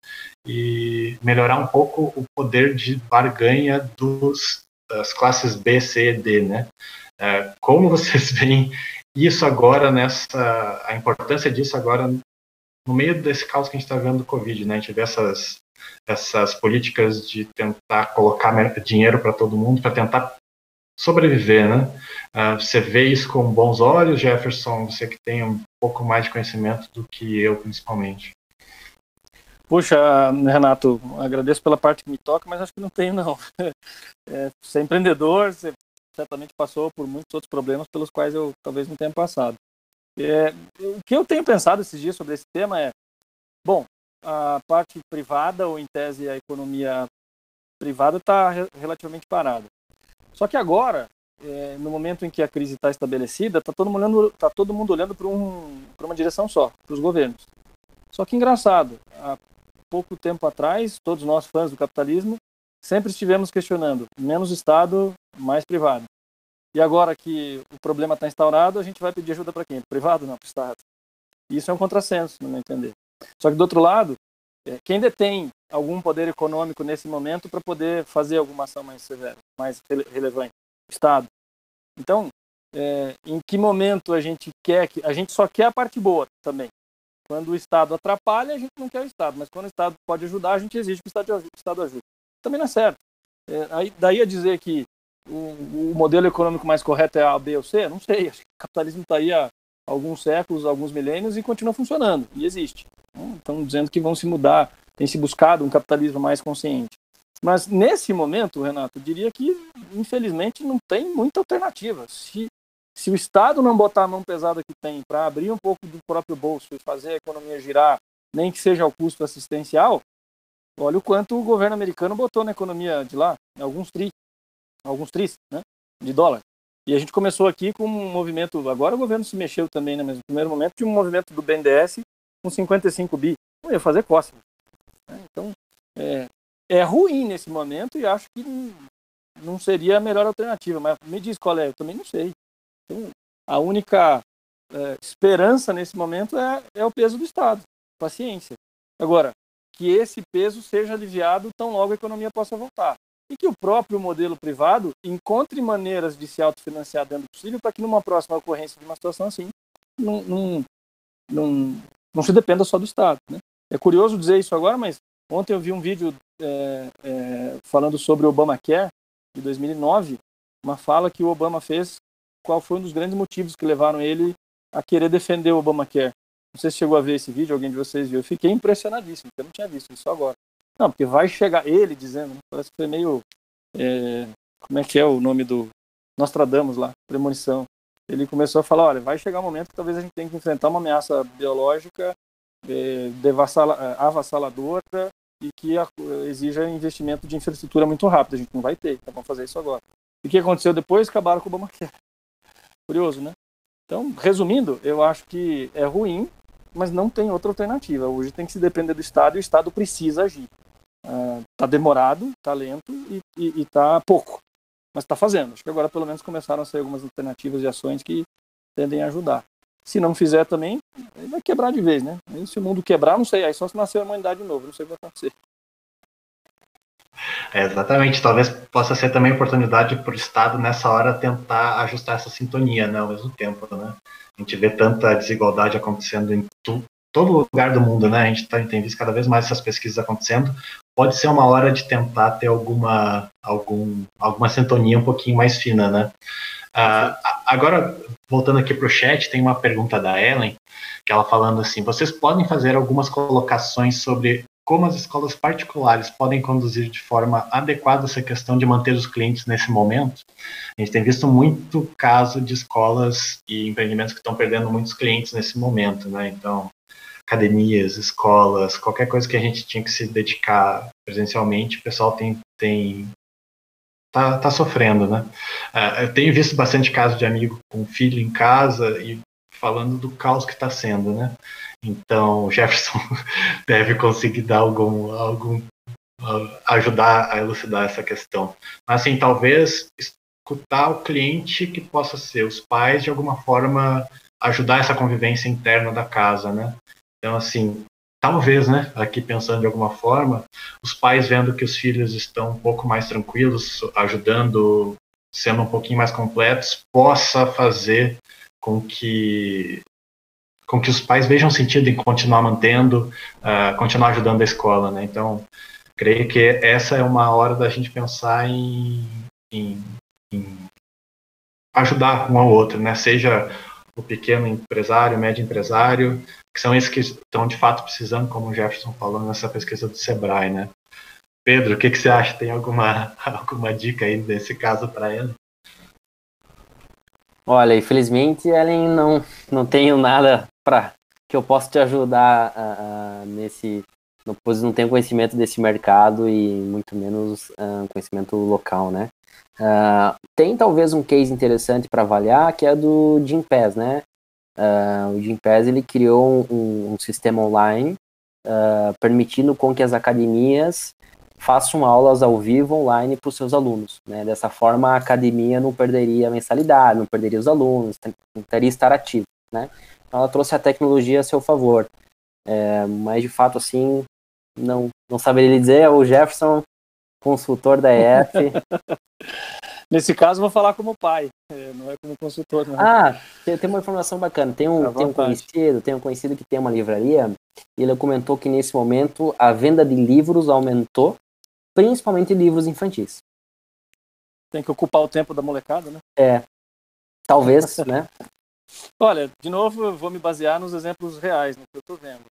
e melhorar um pouco o poder de barganha dos, das classes B, C e D, né? Uh, como vocês <laughs> veem isso agora nessa a importância disso agora no meio desse caos que a gente está vendo do Covid, né? A gente vê essas, essas políticas de tentar colocar dinheiro para todo mundo, para tentar sobreviver, né? Uh, você vê isso com bons olhos, Jefferson, você que tem um pouco mais de conhecimento do que eu, principalmente. Puxa, Renato, agradeço pela parte que me toca, mas acho que não tenho, não. <laughs> É, você é empreendedor, você certamente passou por muitos outros problemas pelos quais eu talvez não tenha passado. É, o que eu tenho pensado esses dias sobre esse tema é, bom, a parte privada, ou em tese a economia privada, está re relativamente parada. Só que agora, é, no momento em que a crise está estabelecida, está todo, mundo olhando, tá todo mundo olhando para um, uma direção só, para os governos. Só que engraçado, há pouco tempo atrás, todos nós fãs do capitalismo, sempre estivemos questionando menos Estado, mais privado. E agora que o problema está instaurado, a gente vai pedir ajuda para quem? Privado? Não, para o Estado. Isso é um contrassenso, no meu entender. Só que, do outro lado, quem detém algum poder econômico nesse momento para poder fazer alguma ação mais severa, mais rele relevante? O Estado. Então, é, em que momento a gente quer que. A gente só quer a parte boa também. Quando o Estado atrapalha, a gente não quer o Estado. Mas quando o Estado pode ajudar, a gente exige que o Estado, o Estado ajude. Também não é certo. É, aí, daí a dizer que o, o, modelo econômico mais correto é A, B ou C? Não sei. Acho que o capitalismo está aí há alguns séculos, alguns milênios e continua funcionando. E existe. Estão dizendo que vão se mudar, tem se buscado um capitalismo mais consciente. Mas nesse momento, Renato, eu diria que, infelizmente, não tem muita alternativa. Se, se o Estado não botar a mão pesada que tem para abrir um pouco do próprio bolso e fazer a economia girar, nem que seja ao custo assistencial, olha o quanto o governo americano botou na economia de lá, alguns tri alguns tris, né, de dólar. E a gente começou aqui com um movimento, agora o governo se mexeu também, né, mas no primeiro momento tinha um movimento do BNDES com 55 bi. Não ia fazer. Né? Então, é, é ruim nesse momento e acho que não seria a melhor alternativa. Mas me diz qual é, eu também não sei. Então, a única é, esperança nesse momento é, é o peso do Estado. Paciência. Agora, que esse peso seja aliviado tão logo a economia possa voltar e que o próprio modelo privado encontre maneiras de se autofinanciar dentro do possível para que numa próxima ocorrência de uma situação assim não, não, não, não se dependa só do Estado. Né? É curioso dizer isso agora, mas ontem eu vi um vídeo é, é, falando sobre o Obamacare de 2009, uma fala que o Obama fez, qual foi um dos grandes motivos que levaram ele a querer defender o Obamacare. Não sei se chegou a ver esse vídeo, alguém de vocês viu. Eu fiquei impressionadíssimo, porque eu não tinha visto isso agora. Não, porque vai chegar ele dizendo, né? parece que foi meio. É, como é que é o nome do. Nostradamus lá, premonição. Ele começou a falar: olha, vai chegar um momento que talvez a gente tenha que enfrentar uma ameaça biológica é, é avassaladora e que exija investimento de infraestrutura muito rápido. A gente não vai ter, então vamos fazer isso agora. E o que aconteceu depois? Acabaram com o Obamacare. <laughs> Curioso, né? Então, resumindo, eu acho que é ruim, mas não tem outra alternativa. Hoje tem que se depender do Estado e o Estado precisa agir. Está uh, demorado, está lento e está pouco, mas está fazendo. Acho que agora pelo menos começaram a ser algumas alternativas e ações que tendem a ajudar. Se não fizer também, vai quebrar de vez, né? Aí, se o mundo quebrar, não sei, aí só se nascer a humanidade de novo, não sei o que vai acontecer. É, exatamente, talvez possa ser também oportunidade para o Estado nessa hora tentar ajustar essa sintonia, né, ao mesmo tempo, né? A gente vê tanta desigualdade acontecendo em tu, todo lugar do mundo, né? A gente tá, tem visto cada vez mais essas pesquisas acontecendo. Pode ser uma hora de tentar ter alguma, algum, alguma sintonia um pouquinho mais fina, né? Uh, agora, voltando aqui para o chat, tem uma pergunta da Ellen, que ela falando assim: vocês podem fazer algumas colocações sobre como as escolas particulares podem conduzir de forma adequada essa questão de manter os clientes nesse momento. A gente tem visto muito caso de escolas e empreendimentos que estão perdendo muitos clientes nesse momento, né? Então, academias, escolas, qualquer coisa que a gente tinha que se dedicar presencialmente, o pessoal tem, tem tá, tá sofrendo, né? Uh, eu tenho visto bastante caso de amigo com filho em casa e falando do caos que está sendo, né? Então, o Jefferson <laughs> deve conseguir dar algum, algum ajudar a elucidar essa questão. Mas, assim, talvez escutar o cliente que possa ser os pais, de alguma forma, ajudar essa convivência interna da casa, né? Então, assim, talvez, né, aqui pensando de alguma forma, os pais vendo que os filhos estão um pouco mais tranquilos, ajudando, sendo um pouquinho mais completos, possa fazer com que com que os pais vejam sentido em continuar mantendo, uh, continuar ajudando a escola, né? Então, creio que essa é uma hora da gente pensar em, em, em ajudar um ao outro, né? Seja o pequeno empresário, o médio empresário, que são esses que estão de fato precisando, como o Jefferson falou nessa pesquisa do Sebrae, né? Pedro, o que, que você acha? Tem alguma, <laughs> alguma dica aí desse caso para ele? Olha, infelizmente, Ellen, não, não tenho nada para que eu possa te ajudar uh, uh, nesse. Não, pois não tenho conhecimento desse mercado e muito menos uh, conhecimento local, né? Tem talvez um case interessante para avaliar, que é do Jim Pass, né? o Jim Pass ele criou um, um sistema online permitindo com que as academias façam aulas ao vivo online para os seus alunos. Né? Dessa forma, a academia não perderia a mensalidade, não perderia os alunos, tentaria estar ativo. Né? Então, ela trouxe a tecnologia a seu favor. É, mas, de fato, assim, não, não saberia dizer. O Jefferson, consultor da EF. <laughs> Nesse caso, vou falar como pai, é, não é como consultor. Não. Ah, tem, tem uma informação bacana. Tem um, tem um conhecido, tem um conhecido que tem uma livraria. E ele comentou que nesse momento a venda de livros aumentou principalmente livros infantis. Tem que ocupar o tempo da molecada, né? É. Talvez, <laughs> né? Olha, de novo, eu vou me basear nos exemplos reais, no que eu estou vendo.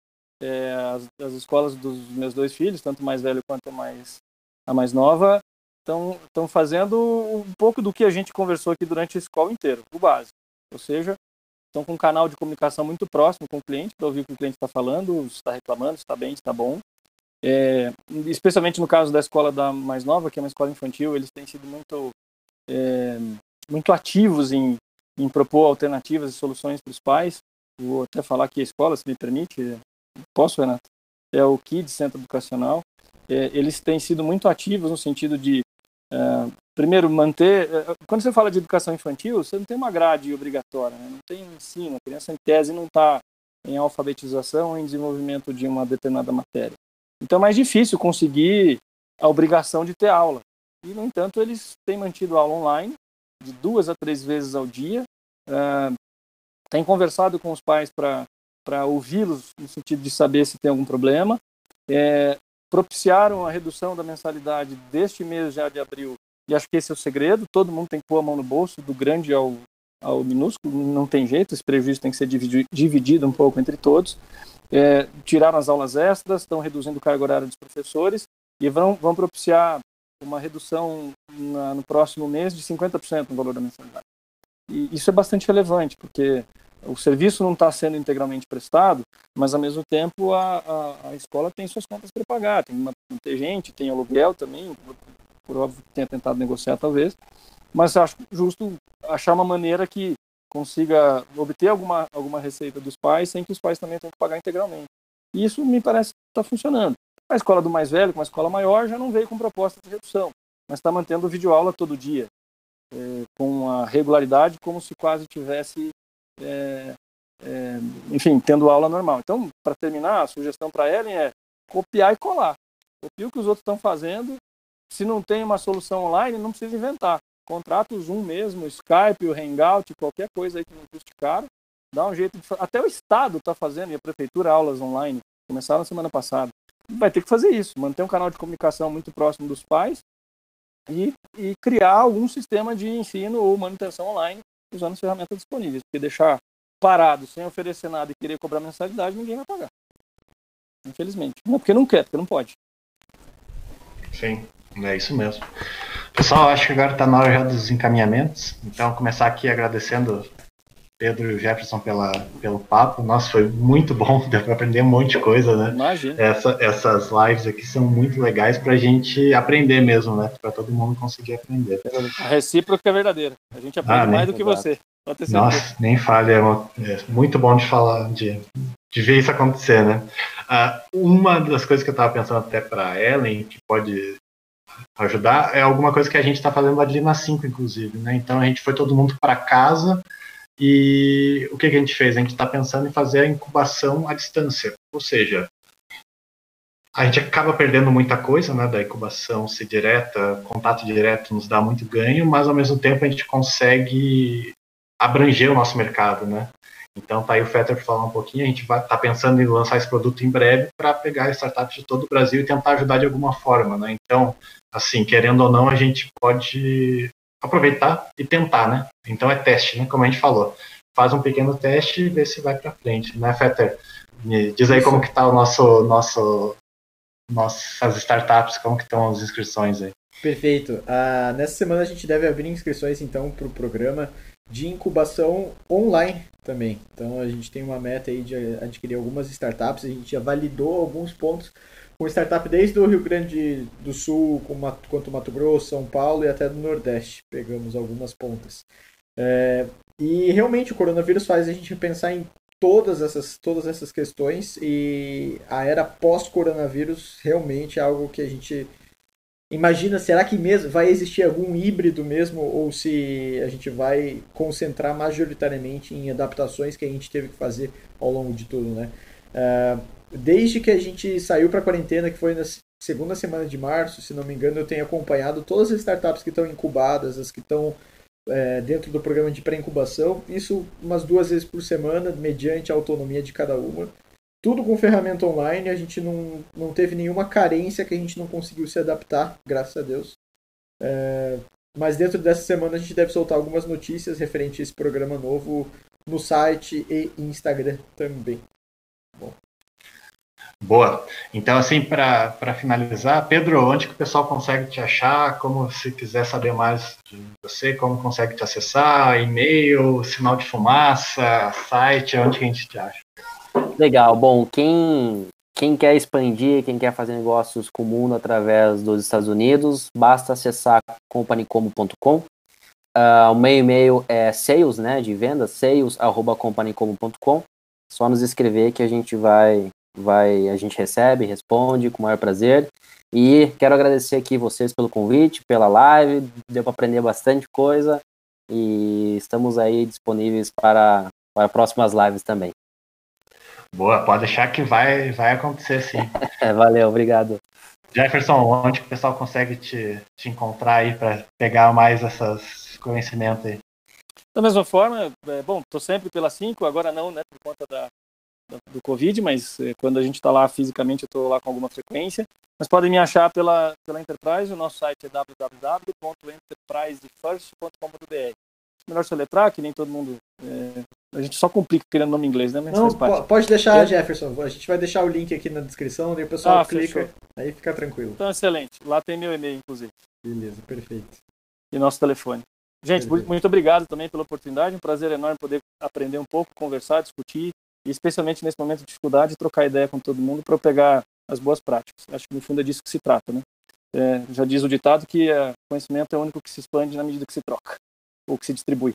É, as, as, escolas dos meus dois filhos, tanto mais velho quanto mais, a mais nova, estão fazendo um pouco do que a gente conversou aqui durante a escola inteira, o básico. Ou seja, estão com um canal de comunicação muito próximo com o cliente, para ouvir o que o cliente está falando, se está reclamando, se está bem, se está bom. É, especialmente no caso da escola da mais nova, que é uma escola infantil, eles têm sido muito, é, muito ativos em, em propor alternativas e soluções para os pais. Vou até falar que a escola, se me permite, posso, Renato? É o KID, Centro Educacional. É, eles têm sido muito ativos no sentido de, é, primeiro, manter. É, quando você fala de educação infantil, você não tem uma grade obrigatória, né? não tem ensino, a criança em tese não está em alfabetização ou em desenvolvimento de uma determinada matéria. Então é mais difícil conseguir a obrigação de ter aula. E, no entanto, eles têm mantido aula online, de duas a três vezes ao dia. Uh, têm conversado com os pais para ouvi-los, no sentido de saber se tem algum problema. É, propiciaram a redução da mensalidade deste mês já de abril. E acho que esse é o segredo. Todo mundo tem que pôr a mão no bolso, do grande ao, ao minúsculo. Não tem jeito, esse prejuízo tem que ser dividido um pouco entre todos é, tiraram as aulas extras, estão reduzindo o carga horária dos professores e vão, vão propiciar uma redução na, no próximo mês de 50% no valor da mensalidade. E isso é bastante relevante, porque o serviço não está sendo integralmente prestado, mas ao mesmo tempo a, a, a escola tem suas contas para pagar, tem uma tem gente, tem aluguel também, por, óbvio que tenha tentado negociar talvez, mas acho justo achar uma maneira que consiga obter alguma, alguma receita dos pais sem que os pais também tenham que pagar integralmente. E isso me parece que está funcionando. A escola do mais velho, com a escola maior, já não veio com proposta de redução, mas está mantendo videoaula todo dia, é, com a regularidade como se quase tivesse, é, é, enfim, tendo aula normal. Então, para terminar, a sugestão para Ellen é copiar e colar. Copia o que os outros estão fazendo. Se não tem uma solução online, não precisa inventar. Contrata o Zoom mesmo, o Skype, o Hangout, qualquer coisa aí que não custe caro. Dá um jeito de Até o Estado está fazendo, e a Prefeitura, aulas online. Começaram na semana passada. Vai ter que fazer isso, manter um canal de comunicação muito próximo dos pais e, e criar algum sistema de ensino ou manutenção online usando as ferramentas disponíveis. Porque deixar parado, sem oferecer nada e querer cobrar mensalidade, ninguém vai pagar. Infelizmente. Não porque não quer, porque não pode. Sim, é isso mesmo. Pessoal, acho que agora está na hora já dos encaminhamentos. Então, começar aqui agradecendo Pedro e Jefferson pela, pelo papo. Nossa, foi muito bom, <laughs> deu para aprender um monte de coisa, né? Imagina. Essa, essas lives aqui são muito legais para a gente aprender mesmo, né? Para todo mundo conseguir aprender. A recíproca é verdadeira. A gente aprende ah, mais do que você. Nossa, nem fale, é, uma, é, muito bom de falar, de, de ver isso acontecer, né? Uh, uma das coisas que eu estava pensando até para Ellen, que pode ajudar, é alguma coisa que a gente está fazendo ali na 5, inclusive, né? Então a gente foi todo mundo para casa e o que, que a gente fez? A gente está pensando em fazer a incubação à distância, ou seja, a gente acaba perdendo muita coisa, né, da incubação ser direta, contato direto nos dá muito ganho, mas ao mesmo tempo a gente consegue abranger o nosso mercado, né? Então tá aí o Fetter falar um pouquinho, a gente vai tá pensando em lançar esse produto em breve para pegar startups de todo o Brasil e tentar ajudar de alguma forma, né? Então, assim, querendo ou não, a gente pode aproveitar e tentar, né? Então é teste, né? Como a gente falou. Faz um pequeno teste e vê se vai para frente, né, Fetter? Me diz aí como que tá o nosso nosso nossas startups, como que estão as inscrições aí? Perfeito. Uh, nessa semana a gente deve abrir inscrições então para o programa de incubação online também. Então a gente tem uma meta aí de adquirir algumas startups, a gente já validou alguns pontos com startup desde o Rio Grande do Sul, quanto Mato Grosso, São Paulo e até do Nordeste. Pegamos algumas pontas. É, e realmente o coronavírus faz a gente pensar em todas essas, todas essas questões e a era pós-coronavírus realmente é algo que a gente imagina, será que mesmo vai existir algum híbrido mesmo ou se a gente vai concentrar majoritariamente em adaptações que a gente teve que fazer ao longo de tudo, né? Uh, desde que a gente saiu para a quarentena, que foi na segunda semana de março, se não me engano, eu tenho acompanhado todas as startups que estão incubadas, as que estão é, dentro do programa de pré-incubação, isso umas duas vezes por semana, mediante a autonomia de cada uma. Tudo com ferramenta online, a gente não, não teve nenhuma carência que a gente não conseguiu se adaptar, graças a Deus. É, mas dentro dessa semana a gente deve soltar algumas notícias referente a esse programa novo no site e Instagram também. Bom. Boa. Então, assim, para finalizar, Pedro, onde que o pessoal consegue te achar? Como se quiser saber mais de você, como consegue te acessar? E-mail, sinal de fumaça, site, onde que a gente te acha? Legal. Bom, quem, quem quer expandir, quem quer fazer negócios com o mundo através dos Estados Unidos, basta acessar companycomo.com. Uh, ah, o meu e-mail é sales, né, de vendas, sales@companycomo.com. Só nos escrever que a gente vai vai a gente recebe, responde com o maior prazer. E quero agradecer aqui vocês pelo convite, pela live, deu para aprender bastante coisa e estamos aí disponíveis para, para próximas lives também. Boa, pode deixar que vai, vai acontecer sim. <laughs> Valeu, obrigado. Jefferson, onde que o pessoal consegue te, te encontrar aí para pegar mais esses conhecimentos aí? Da mesma forma, é, bom, estou sempre pela 5, agora não, né, por conta da, do Covid, mas é, quando a gente está lá fisicamente, eu estou lá com alguma frequência. Mas podem me achar pela, pela Enterprise, o nosso site é www.enterprisefirst.com.br. Melhor soletrar, que nem todo mundo. É, a gente só complica querendo nome inglês, né? Mas Não, pode deixar, é. Jefferson. A gente vai deixar o link aqui na descrição, daí o pessoal ah, clica, fechou. aí fica tranquilo. Então, excelente. Lá tem meu e-mail, inclusive. Beleza, perfeito. E nosso telefone. Gente, muito obrigado também pela oportunidade. Um prazer enorme poder aprender um pouco, conversar, discutir especialmente nesse momento de dificuldade, trocar ideia com todo mundo para pegar as boas práticas. Acho que no fundo é disso que se trata, né? É, já diz o ditado que é, conhecimento é o único que se expande na medida que se troca ou que se distribui.